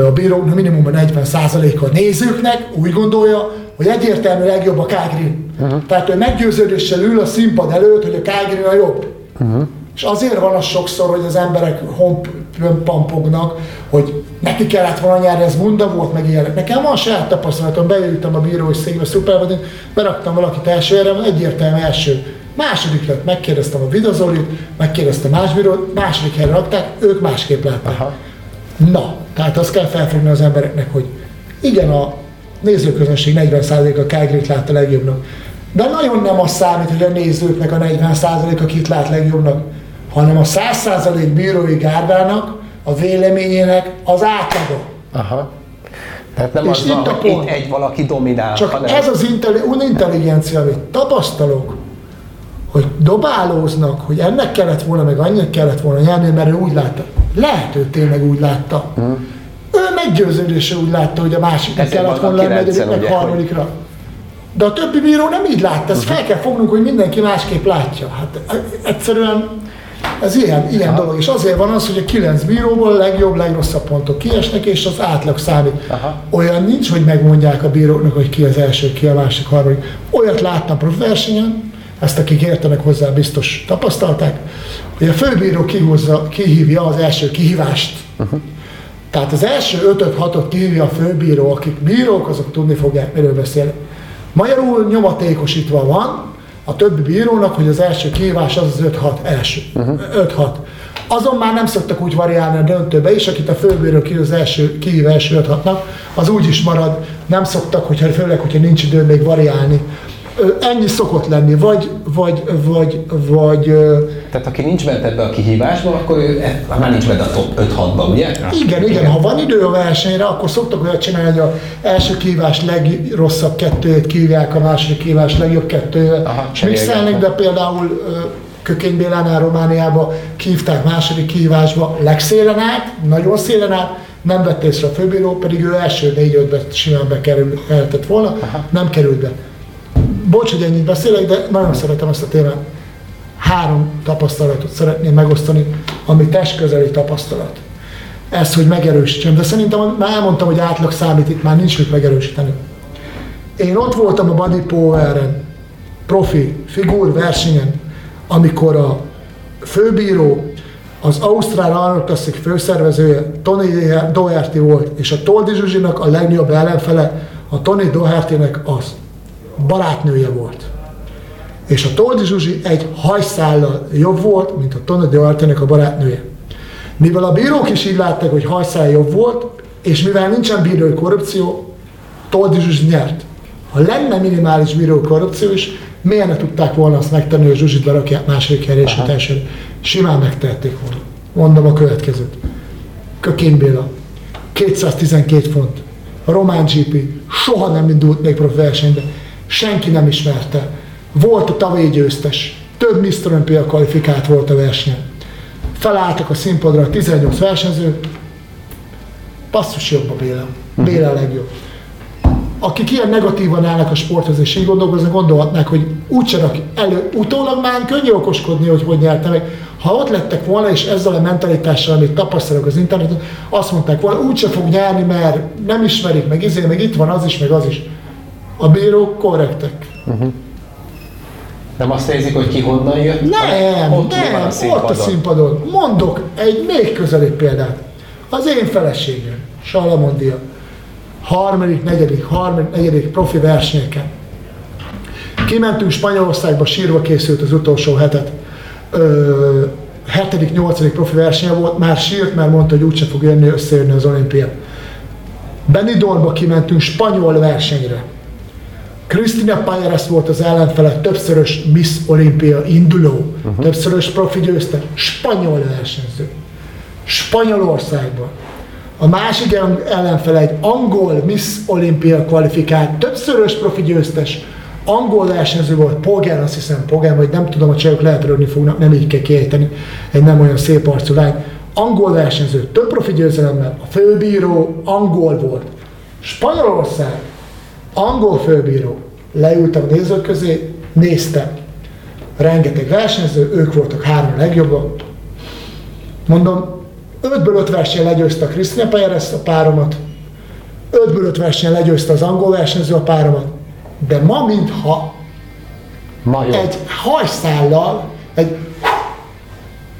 a bíróknak minimum a 40%-a a nézőknek úgy gondolja, hogy egyértelmű legjobb a Calgary. Uh-huh. Tehát ő meggyőződéssel ül a színpad előtt, hogy a Calgary a jobb. Uh-huh. És azért van az sokszor, hogy az emberek pampognak, hogy neki kellett volna nyerni, ez bunda volt, meg ilyenek. Nekem van saját tapasztalatom, beültem a bírói székbe, szupervadin, beraktam valakit első helyre, egyértelmű első. Második lett, megkérdeztem a Vidazolit, megkérdeztem más bírót, második helyre rakták, ők másképp látták. Aha. Na, tehát azt kell felfogni az embereknek, hogy igen, a nézőközönség 40%-a Calgary-t látta legjobbnak. De nagyon nem az számít, hogy a nézőknek a 40%-a kit lát legjobbnak, hanem a 100% bírói gárdának, a véleményének az átlaga. Aha. Tehát nem És az van, itt a hogy pont. itt egy valaki dominál, Csak hanem ez az intelli- unintelligencia, amit tapasztalok, hogy dobálóznak, hogy ennek kellett volna, meg annyit kellett volna nyerni, mert ő úgy látta. Lehet, ő tényleg úgy látta. Ő meggyőződése úgy látta, hogy a másiknak Ezért kellett volna negyedik, meg harmadikra. De a többi bíró nem így látta, ezt fel kell fognunk, hogy mindenki másképp látja. Hát egyszerűen ez ilyen, ilyen dolog. És azért van az, hogy a kilenc bíróból a legjobb, legrosszabb pontok kiesnek, és az átlag számít. Aha. Olyan nincs, hogy megmondják a bíróknak, hogy ki az első, ki a másik, harmadik. Olyat láttam profversenyen, ezt akik értenek hozzá biztos tapasztalták, hogy a főbíró kihúzza, kihívja az első kihívást. Tehát az első 5-6-ot kihívja a főbíró, akik bírók, azok tudni fogják, miről beszélek. Magyarul nyomatékosítva van a többi bírónak, hogy az első kihívás az az 5-6 első. 5-6. Azon már nem szoktak úgy variálni a döntőbe is, akit a főbíró kihív az első, kihív első 5 6 az úgy is marad, nem szoktak, hogyha, főleg, hogyha nincs idő még variálni. Ennyi szokott lenni, vagy, vagy, vagy, vagy, Tehát aki nincs bent ebbe a kihívásba, akkor ő e- már nincs benne a top 5-6-ba, ugye? Igen, igen, ha van idő a versenyre, akkor szoktak olyat csinálni, hogy az első kívás legrosszabb kettőjét kívják, a második kívás legjobb kettőjét. Aha, Mixelnek, de például Kökény Bélánál Romániába kívták második kívásba legszélen át, nagyon szélen át, nem vett észre a főbíró, pedig ő első négy ötbe simán bekerülhetett volna, nem került be. Bocs, hogy ennyit beszélek, de nagyon szeretem ezt a témát. Három tapasztalatot szeretném megosztani, ami testközeli tapasztalat. Ez, hogy megerősítsem. De szerintem már elmondtam, hogy átlag számít, itt már nincs mit megerősíteni. Én ott voltam a Body Power-en, profi figur versenyen, amikor a főbíró, az Ausztrál Arnold főszervezője Tony Doherty volt, és a Toldi Zsuzsinak a legnagyobb ellenfele, a Tony Dohertynek az barátnője volt. És a Toldi Zsuzsi egy hajszállal jobb volt, mint a Tony Dohertynek a barátnője. Mivel a bírók is így látták, hogy hajszál jobb volt, és mivel nincsen bírói korrupció, Toldi Zsuzsi nyert. Ha lenne minimális bírói korrupció is, miért ne tudták volna azt megtenni, hogy Zsuzsit berakják második helyre és a elsőre? Simán megtehették volna. Mondom a következőt. Kökény Béla, 212 font. A Román GP soha nem indult még profi versenybe. Senki nem ismerte. Volt a tavalyi győztes. Több Mr. Olympia kvalifikált volt a versenyen. Felálltak a színpadra a 18 versenyző. Passzus jobb a Béla. Béla a legjobb. Akik ilyen negatívan állnak a sporthoz és így gondolkoznak, gondolhatnák, hogy úgyse rak elő, utólag már könnyű okoskodni, hogy hogy nyerte meg. Ha ott lettek volna, és ezzel a mentalitással, amit tapasztalok az interneten, azt mondták volna, úgyse fog nyerni, mert nem ismerik, meg izé, meg itt van az is, meg az is. A bírók korrektek. Nem azt nézik, hogy ki honnan jött? Nem, Ott nem, a ott a színpadon? Mondok egy még közelibb példát. Az én feleségem, Salamondia, harmadik, negyedik, harmadik, negyedik profi versenyeken. Kimentünk Spanyolországba, sírva készült az utolsó hetet. Ö, hetedik, nyolcadik profi versenye volt, már sírt, mert mondta, hogy úgyse fog jönni, összejönni az olimpia. Benidormba kimentünk spanyol versenyre. Cristina Payeres volt az ellenfele, többszörös Miss Olympia induló, uh-huh. többszörös profi győzte, spanyol versenyző. Spanyolországban. A másik ellenfele egy angol Miss Olympia kvalifikált, többszörös profi győztes, angol versenyző volt, Pogán, azt hiszem Pogán, vagy nem tudom, a csajok lehet rögni fognak, nem így kell kiejteni, egy nem olyan szép arcú lány. Angol versenyző, több profi győzelemmel, a főbíró angol volt. Spanyolország, angol főbíró, leültem a nézők közé, néztem. Rengeteg versenyző, ők voltak három legjobbak. Mondom, 5-ből 5 versenyen legyőzte a Cristina Perez a páromat, 5-ből 5 versenyen legyőzte az angol versenyző a páromat, de ma mintha Ma jó. egy hajszállal, egy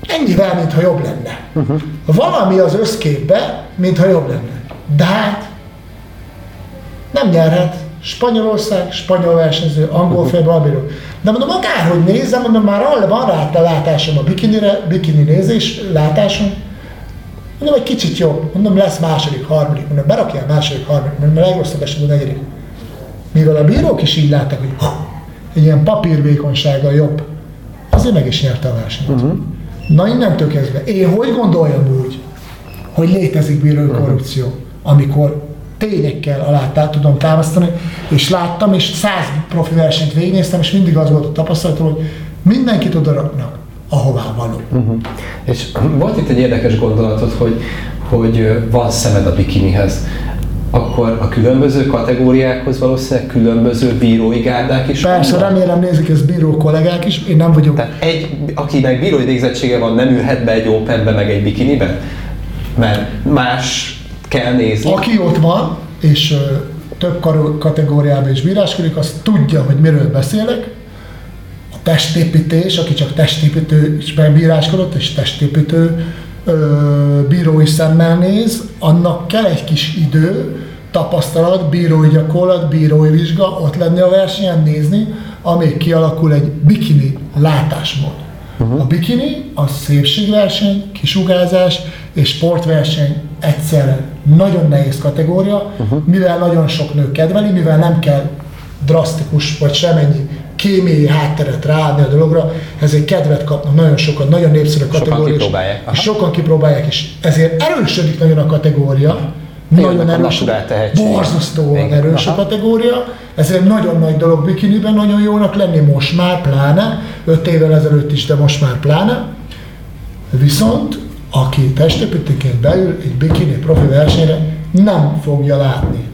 ennyivel, mintha jobb lenne. Uh-huh. Valami az összképbe, mintha jobb lenne. De hát nem nyerhet. Spanyolország, spanyol versenyző, angol fél balbíró. De mondom, akárhogy nézem, mondom, már arra van rá a látásom a bikinire, bikini nézés, látásom. Mondom, egy kicsit jobb. Mondom, lesz második, harmadik. Mondom, berakjál második, harmadik. Mondom, a legrosszabb esetben negyedik. Mivel a bírók is így látták, hogy egy ilyen papírvékonysággal jobb, azért meg is nyerte a versenyt. Uh-huh. Na innentől kezdve, én hogy gondoljam úgy, hogy létezik bírói korrupció, amikor tényekkel alá tudom támasztani, és láttam, és száz profi versenyt végignéztem, és mindig az volt a tapasztalatom, hogy mindenkit oda raknak, ahová való. Uh-huh. És volt itt egy érdekes gondolatod, hogy, hogy van szemed a bikinihez. Akkor a különböző kategóriákhoz valószínűleg különböző bírói gárdák is Persze, vannak? remélem nézik ezt bíró kollégák is, én nem vagyok Tehát egy, akinek bírói végzettsége van, nem ülhet be egy openbe, meg egy bikinibe? Mert más kell nézni. Aki ott van, és több kategóriában is bíráskodik, az tudja, hogy miről beszélek. A testépítés, aki csak testépítősben bíráskodott, és testépítő bírói szemmel néz, annak kell egy kis idő, tapasztalat, bírói gyakorlat, bírói vizsga, ott lenni a versenyen, nézni, amíg kialakul egy bikini látásmód. A bikini az szépségverseny, kisugázás és sportverseny egyszerre. Nagyon nehéz kategória, mivel nagyon sok nő kedveli, mivel nem kell drasztikus vagy semennyi kémiai hátteret ráadni a dologra, ezért kedvet kapnak nagyon sokan, nagyon népszerű Sokan kategória. és- kipróbálják, aha. És sokan kipróbálják, és ezért erősödik nagyon a kategória. Jönnek Nagyon erős, borzasztóan erős a Aha. kategória, ezért nagyon nagy dolog bikiniben nagyon jónak lenni, most már pláne, 5 évvel ezelőtt is, de most már pláne. Viszont aki testépítőként beül egy bikini profi versenyre, nem fogja látni,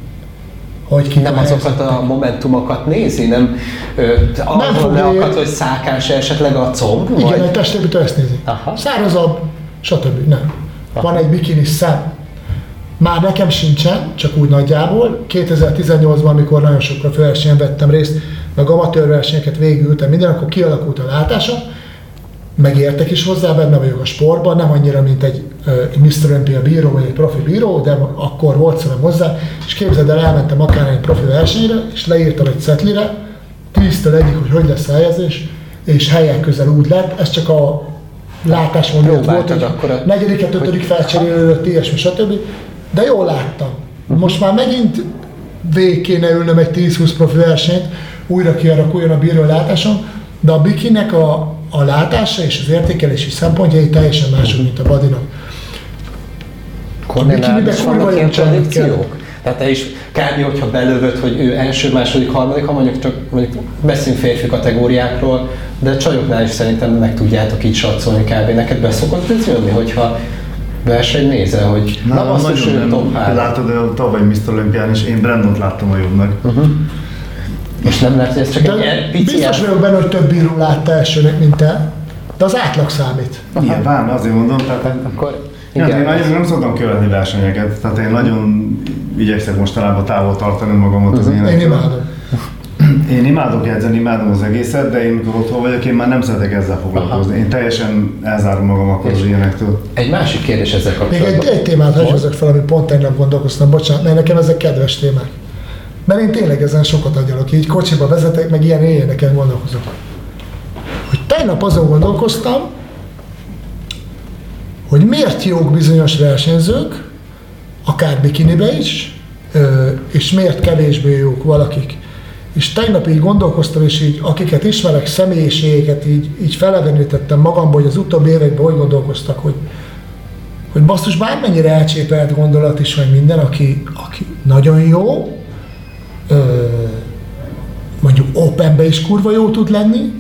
hogy ki Nem azokat a momentumokat nézi, nem, ö, arról fogja- akad, hogy szákás esetleg a comb, Igen, vagy egy testépítő ezt nézi. Aha. Szárazabb, stb. Nem. Van egy bikini szem. Már nekem sincsen, csak úgy nagyjából. 2018-ban, amikor nagyon sokra versenyen vettem részt, meg amatőr versenyeket végültem minden, akkor kialakult a látása, megértek is hozzá, benne vagyok a sportban, nem annyira, mint egy Mr. Olympia bíró, vagy egy profi bíró, de akkor volt szemem hozzá, és képzeld el, elmentem akár egy profi versenyre, és leírtam egy szetlire, 10-től egyik, hogy hogy lesz a helyezés, és helyek közel úgy lett, ez csak a látásmód miatt volt, hogy akkor a- negyediket, ötödik felcserélődött, ilyesmi, stb. De jól láttam. Most már megint végig kéne ülnöm egy 10-20 profi versenyt, újra kialakuljon a bíró látásom, de a bikinek a, a látása és az értékelési szempontjai teljesen mások, mint a badinak. Is kurva vannak ilyen tradíciók? Tehát te is kb. hogyha belövöd, hogy ő első, második, harmadik, ha mondjuk csak mondjuk beszélünk férfi kategóriákról, de csajoknál is szerintem meg tudjátok így satszolni kb. Neked be szokott ez jönni, hogyha verseny nézel, hogy na, Nálam basszus, ő nagyon top nem. 3. Látod, ő tavaly Mr. Olimpián is én Brandont láttam a jobbnak. És nem lehet, hogy ez csak De egy pici biztos vagyok benne, hogy több bíró látta elsőnek, mint te, de az átlag számít. Nyilván, azért mondom, tehát Akkor igen, igen, én nagyon nem szoktam követni versenyeket, tehát én nagyon igyekszek mostanában távol tartani magamat az Én ilyenektől. imádom. [clears throat] Én imádok edzeni, imádom az egészet, de én mikor otthon vagyok, én már nem szeretek ezzel foglalkozni. Én teljesen elzárom magam akkor az ilyenektől. Egy másik kérdés ezzel Még kapcsolatban. egy, egy témát hagyj fel, ami pont tegnap gondolkoztam, bocsánat, mert nekem ezek kedves témák. Mert én tényleg ezen sokat agyalok, így kocsiba vezetek, meg ilyen ilyeneken gondolkozok. Hogy tegnap azon gondolkoztam, hogy miért jók bizonyos versenyzők, akár bikinibe is, és miért kevésbé jók valakik. És tegnap így gondolkoztam, és így akiket ismerek, személyiségeket így, így felevenítettem magamból, hogy az utóbbi években hogy gondolkoztak, hogy hogy basszus bármennyire elcsépelt gondolat is, vagy minden, aki, aki nagyon jó, ö, mondjuk openbe is kurva jó tud lenni,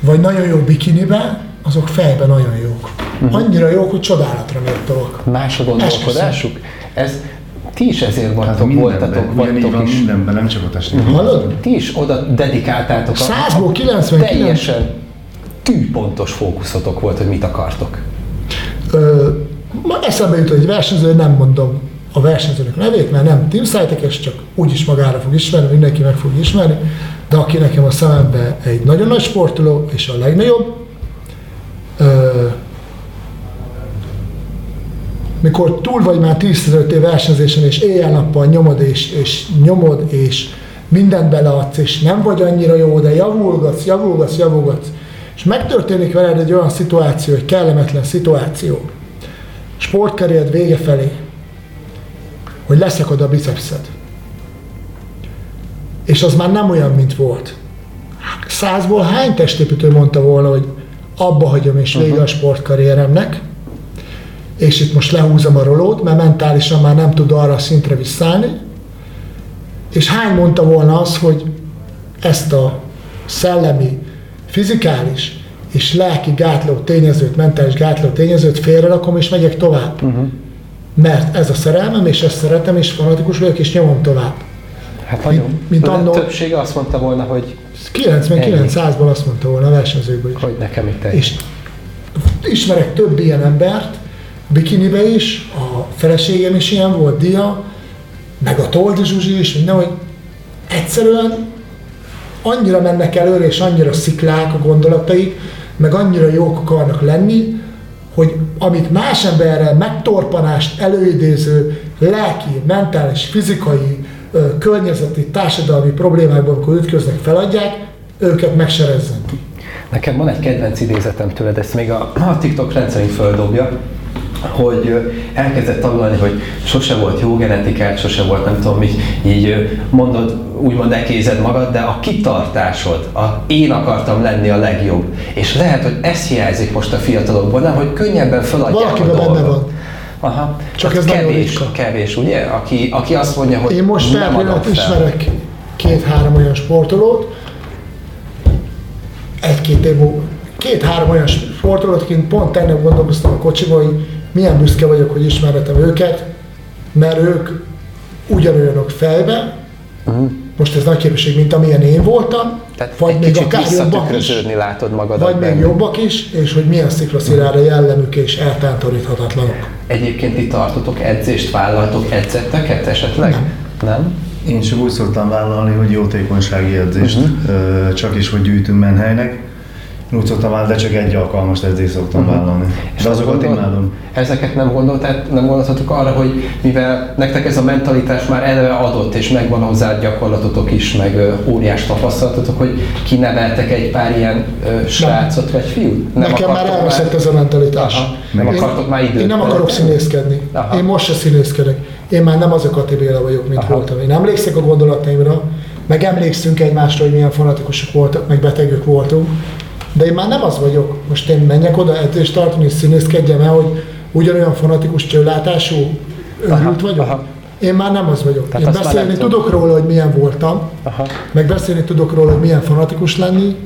vagy nagyon jó bikinibe, azok fejben nagyon jók. Annyira jók, hogy csodálatra méltóak. Más a gondolkodásuk? Ez, ti is ezért Hát vagytok, voltatok, vagytok van is. mindenben, nem csak a testnek. Hallod? Ti is oda dedikáltátok. a- Százból a 99. Teljesen tűpontos fókuszotok volt, hogy mit akartok. Ö, ma eszembe jut egy versenyző, nem mondom a versenyzőnek nevét, mert nem teamsite csak úgyis magára fog ismerni, mindenki meg fog ismerni, de aki nekem a szemembe egy nagyon nagy sportoló, és a legnagyobb, ö, mikor túl vagy már 10-15 év versenyzésen, és éjjel-nappal nyomod, és, és nyomod, és mindent beleadsz, és nem vagy annyira jó, de javulgatsz, javulgatsz, javulgatsz, és megtörténik veled egy olyan szituáció, egy kellemetlen szituáció, sportkarriered vége felé, hogy leszakad a bicepszed. És az már nem olyan, mint volt. Százból hány testépítő mondta volna, hogy abba hagyom és vége a sportkarrieremnek, és itt most lehúzom a rolót, mert mentálisan már nem tud arra a szintre visszállni, és hány mondta volna az, hogy ezt a szellemi, fizikális és lelki gátló tényezőt, mentális gátló tényezőt félrerakom és megyek tovább. Uh-huh. Mert ez a szerelmem, és ezt szeretem, és fanatikus vagyok, és nyomom tovább. Hát nagyon. Mint, mint De annó, többsége azt mondta volna, hogy 99-100-ból azt mondta volna a versenyzőkből is. hogy nekem itt. És ismerek több ilyen embert, bikinibe is, a feleségem is ilyen volt, Dia, meg a Toldi Zsuzsi is, minden, hogy egyszerűen annyira mennek előre, és annyira sziklák a gondolataik, meg annyira jók akarnak lenni, hogy amit más emberrel megtorpanást előidéző lelki, mentális, fizikai, környezeti, társadalmi problémákban, amikor ütköznek, feladják, őket megserezzenti. Nekem van egy kedvenc idézetem tőled, ezt még a, a TikTok rendszerint földobja, hogy elkezdett tanulni, hogy sose volt jó genetikát, sose volt nem tudom így ö, mondod, úgymond ekézed magad, de a kitartásod, a én akartam lenni a legjobb. És lehet, hogy ez hiányzik most a fiatalokból, nem, hogy könnyebben feladják Valakiben a benne van. Aha. Csak Tehát ez kevés, kevés, ugye? Aki, aki azt mondja, hogy Én most nem adok fel. ismerek két-három olyan sportolót, egy-két év múlva, két-három olyan sportolót, akik pont tegnap gondolkoztam a kocsiban, hogy milyen büszke vagyok, hogy ismerhetem őket, mert ők ugyanolyanok fejbe, most ez nagy képesség, mint amilyen én voltam, Mhm. Tehát vagy egy még akár jobbak is, látod magadat vagy még jobbak is, és hogy milyen sziklaszirára jellemük és eltántoríthatatlanok. Egyébként ti tartotok edzést, vállaltok edzetteket esetleg? Nem. Nem? Én csak úgy szoktam vállalni, hogy jótékonysági edzést, uh-huh. csak is, hogy gyűjtünk menhelynek. Úgy szoktam vállalni, de csak egy alkalmas edzést szoktam uh-huh. vállalni. De azt azokat gondol- imádom. Ezeket nem gondoltát, nem gondoltatok arra, hogy mivel nektek ez a mentalitás már eleve adott, és megvan hozzá gyakorlatotok is, meg ö, óriás tapasztalatotok, hogy kineveltek egy pár ilyen ö, srácot vagy fiút? Nekem már elveszett ez a mentalitás. Aha. Nem Én- akartok már időt Én nem akarok színészkedni. Aha. Én most se színészkedek. Én már nem az a Kati Béla vagyok, mint Aha. voltam. Én emlékszek a gondolataimra, meg emlékszünk egymásra, hogy milyen fanatikusok voltak, meg betegek voltunk, de én már nem az vagyok. Most én menjek oda edzést tartani, és színészkedjem el, hogy ugyanolyan fanatikus csőlátású őrült vagyok. aha. Én már nem az vagyok. Tehát én beszélni tudok róla, hogy milyen voltam, Aha. meg beszélni tudok róla, hogy milyen fanatikus lenni,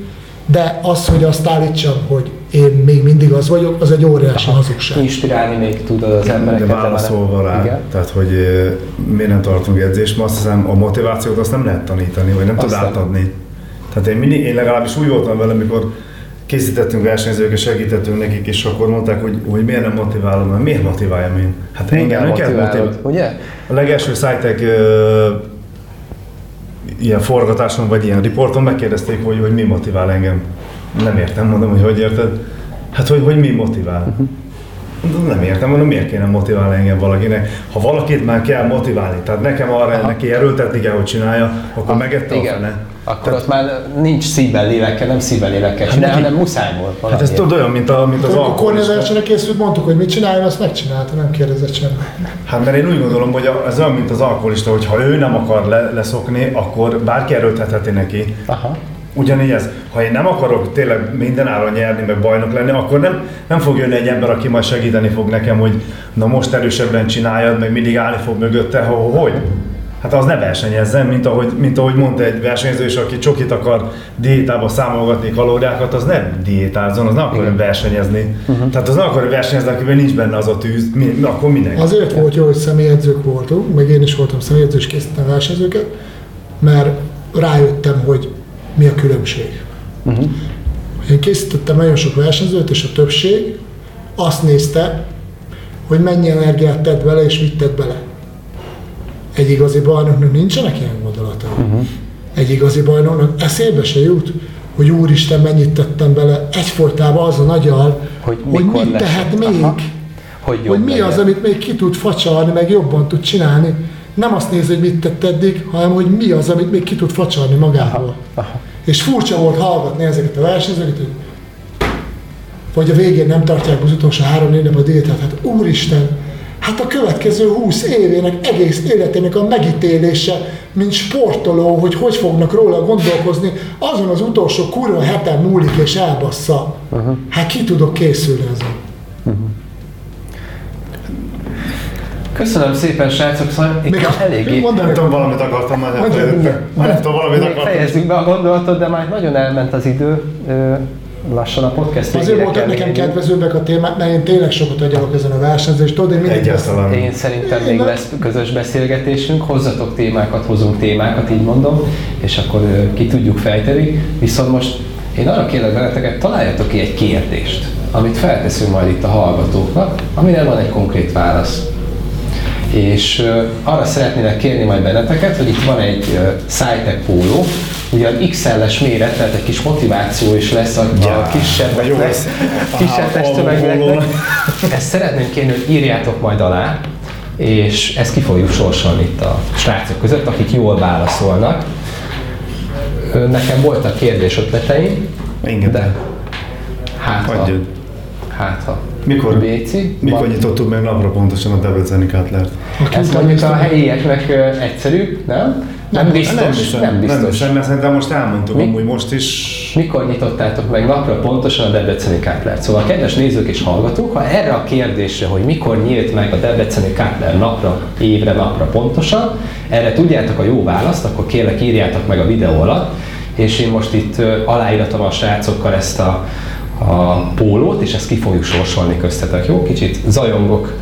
de az, hogy azt állítsam, hogy én még mindig az vagyok, az egy óriási hazugság. Inspirálni még tudod az De embereket. válaszolva rá, Igen. tehát hogy ö, miért nem tartunk edzést, mert azt hiszem a motivációt azt nem lehet tanítani, vagy nem tud Azt nem. átadni. Tehát én, mindig, én legalábbis úgy voltam vele, amikor készítettünk versenyzőket, segítettünk nekik, és akkor mondták, hogy, hogy miért nem motiválom, mert miért motiváljam én? Hát engem nem kell motiválni. ugye? A legelső Szájtek ö, ilyen forgatáson, vagy ilyen riporton megkérdezték, hogy, hogy mi motivál engem. Nem értem, mondom, hogy hogy érted? Hát, hogy, hogy mi motivál? Mondom, Nem értem, mondom, miért kéne motiválni engem valakinek? Ha valakit már kell motiválni, tehát nekem arra Aha. neki erőltetni kell, hogy csinálja, akkor Ah, megette a igen. fene. Akkor Tehát- ott már nincs szívvel, lélekkel, nem szívvel, lélekkel csinálni, neki- hanem muszáj volt Hát ez tudod olyan, mint, a, mint az Kornél alkoholista. versenyre készült, mondtuk, hogy mit csináljon, azt megcsinálta, nem kérdezett semmit. Hát mert én úgy gondolom, hogy a- ez olyan, mint az alkoholista, hogy ha ő nem akar le, leszokni, akkor bárki erőltetheti neki. Aha. Ugyanígy ez, ha én nem akarok tényleg minden áron nyerni, meg bajnok lenni, akkor nem, nem fog jönni egy ember, aki majd segíteni fog nekem, hogy na most erősebben csináljad, meg mindig állni fog mögötte, ho- hogy? Hát az ne versenyezzen, mint ahogy, mint ahogy mondta egy versenyző, és aki csokit akar diétába számolgatni kalóriákat, az nem diétázzon, az nem akar versenyezni. Uh-huh. Tehát az nem akar versenyezni, akiben nincs benne az a tűz, mi, akkor mindenki. Azért volt jó, hogy személyedzők voltunk, meg én is voltam személyedző, és készítettem versenyzőket, mert rájöttem, hogy mi a különbség. Uh-huh. Én készítettem nagyon sok versenyzőt, és a többség azt nézte, hogy mennyi energiát tett bele, és mit tett bele. Egy igazi bajnoknak nincsenek ilyen gondolatai. Uh-huh. Egy igazi bajnoknak eszébe se jut, hogy úristen, mennyit tettem bele, egyfolytában az a nagyal, Hogy hogy mit tehet még, Aha. Hogy hogy mi legyen. az, amit még ki tud facsarni, meg jobban tud csinálni. Nem azt nézi, hogy mit tett eddig, hanem hogy mi az, amit még ki tud facsarni magából. Aha. És furcsa volt hallgatni ezeket a versenyzőket, hogy vagy a végén nem tartják az utolsó három négy nap a diétát. Hát úristen, hát a következő 20 évének, egész életének a megítélése, mint sportoló, hogy hogy fognak róla gondolkozni, azon az utolsó kurva heten múlik és elbassza. Uh-huh. Hát ki tudok készülni ezen? Köszönöm szépen, srácok, szóval Még itt eléggé... mondd Nem tudom, valamit akartam már. Nem tudom, valamit akartam. fejezzük be a gondolatot, de már nagyon elment az idő. Lassan a podcast Azért voltak nekem kedvezőbbek a témák, mert én tényleg sokat agyalok ezen a versenyzést, tudod, én mindig Egyáltalán. Én szerintem még lesz közös beszélgetésünk, hozzatok témákat, hozunk témákat, így mondom, és akkor ki tudjuk fejteni. Viszont most én arra kérlek benneteket, találjatok ki egy kérdést, amit felteszünk majd itt a hallgatóknak, amire van egy konkrét válasz. És arra szeretnélek kérni majd benneteket, hogy itt van egy Cytec póló, ugyan XL-es méret, tehát egy kis motiváció is lesz a, a Ja, jó lesz. [laughs] kisebb a- Ezt szeretném kérni, hogy írjátok majd alá, és ezt ki fogjuk sorsolni itt a srácok között, akik jól válaszolnak. Nekem voltak kérdés ötleteim, Engedd de hát ha, hát ha. Mikor- Béci, Mikor van. nyitottuk meg napra pontosan a Debreceni Katlert? Ez mondjuk a helyieknek egyszerű, nem? Nem biztos, nem Nem biztos. hiszem, mert szerintem most elmondtuk Mi? amúgy most is. Mikor nyitottátok meg napra pontosan a Debreceni Kátlert? Szóval kedves nézők és hallgatók, ha erre a kérdésre, hogy mikor nyílt meg a Debreceni Kátler napra, évre, napra pontosan, erre tudjátok a jó választ, akkor kérlek írjátok meg a videó alatt, és én most itt aláíratom a srácokkal ezt a, a pólót, és ezt ki fogjuk sorsolni köztetek. Jó, kicsit zajongok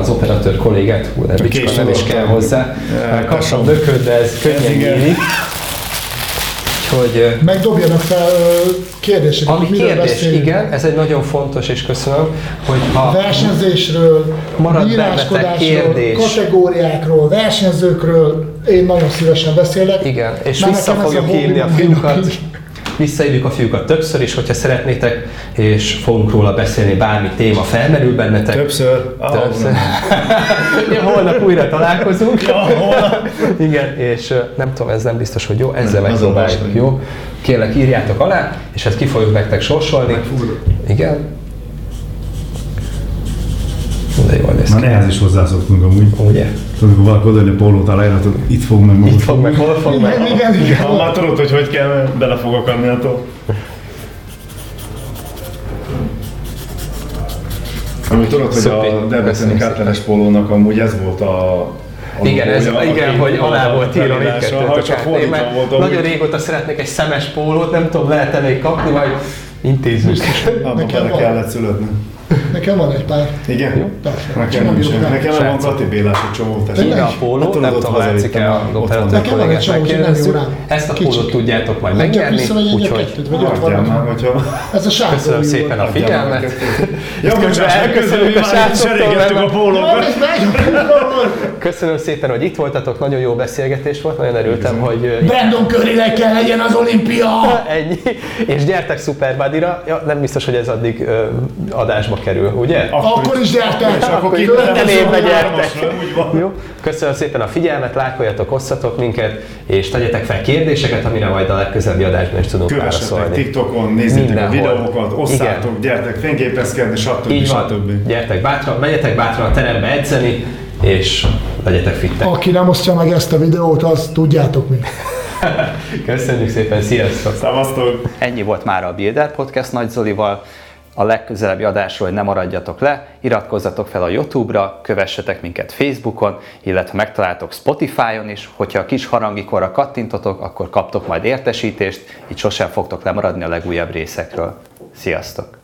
az operatőr kollégát, hú, de bicska nem is kell hozzá. Kaptam tesóm. dököt, de ez könnyen nyílik. Úgyhogy ö, Megdobjanak fel kérdéseket, ami hogy kérdés, beszélünk. igen, ez egy nagyon fontos, és köszönöm, hogy ha Versenyzésről, bíráskodásról, kérdés. kategóriákról, versenyzőkről, én nagyon szívesen beszélek. igen, és Mert vissza a fogjuk hívni a fiúkat, visszahívjuk a fiúkat többször is, hogyha szeretnétek, és fogunk róla beszélni, bármi téma felmerül bennetek. Többször. Többször. [laughs] Ja, holnap újra találkozunk. Ja, holnap. Igen, és nem tudom, ez nem biztos, hogy jó, ezzel megpróbáljuk, jó? Kérlek, írjátok alá, és ezt ki fogjuk nektek sorsolni. Igen. De jól néz Már ki. ehhez is hozzászoktunk amúgy. Ugye? Tudod, amikor valaki odaadni a pólót aláíratod, itt fog meg most. Itt fog meg, hol fog meg? Igen, igen, igen. Ha már tudod, hogy hogy kell, bele fog akadni attól. Amúgy tudod, hogy Szupi. a Debreceni Katleres pólónak amúgy ez volt a a Igen, ez, a igen hogy alá volt írva mindkettőt. Ha csak fordítva volt Nagyon régóta szeretnék egy szemes pólót, nem tudom, lehet-e még kapni, intézzük. abban Nekem bele kellett születni. Nekem van egy pár. Igen? Persze. Nekem Nem rá. Nekem van. Kati Bélás egy csomó tesó. Ide a póló, nem tudom, látszik-e hazavittem, a van. Nekem van egy csomó, nem jó rám. Ezt a pólót tudjátok majd megnyerni, úgyhogy Adjál van. már, hogyha... Ez a sárga köszönöm szépen a figyelmet. Ja, bocsánat, elköszönünk a srácoktól, Cserélgettük a pólókat. Köszönöm szépen, hogy itt voltatok, nagyon jó beszélgetés volt, nagyon örültem, hogy Brandon Currynek kell legyen az olimpia! [laughs] ennyi. És gyertek Superbuddy-ra, ja, nem biztos, hogy ez addig ö, adásba kerül, ugye? Akkor is gyertek! És akkor Minden évben gyertek. Jó, köszönöm szépen a figyelmet, lájkoljatok, osszatok minket, és tegyetek fel kérdéseket, amire majd a legközelebbi adásban is tudunk Kövessetek válaszolni. TikTokon, nézzétek a videókat, osszátok, gyertek fényképezkedni, stb. Így van, stb. gyertek bátran, menjetek bátran a terembe edzeni, és legyetek fittek. Aki nem osztja meg ezt a videót, az tudjátok mi. [laughs] Köszönjük szépen, sziasztok! Szevasztok! Ennyi volt már a Builder Podcast Nagy Zolival. A legközelebbi adásról hogy ne maradjatok le, iratkozzatok fel a YouTube-ra, kövessetek minket Facebookon, illetve megtaláltok Spotify-on is, hogyha a kis harangikorra kattintotok, akkor kaptok majd értesítést, így sosem fogtok lemaradni a legújabb részekről. Sziasztok!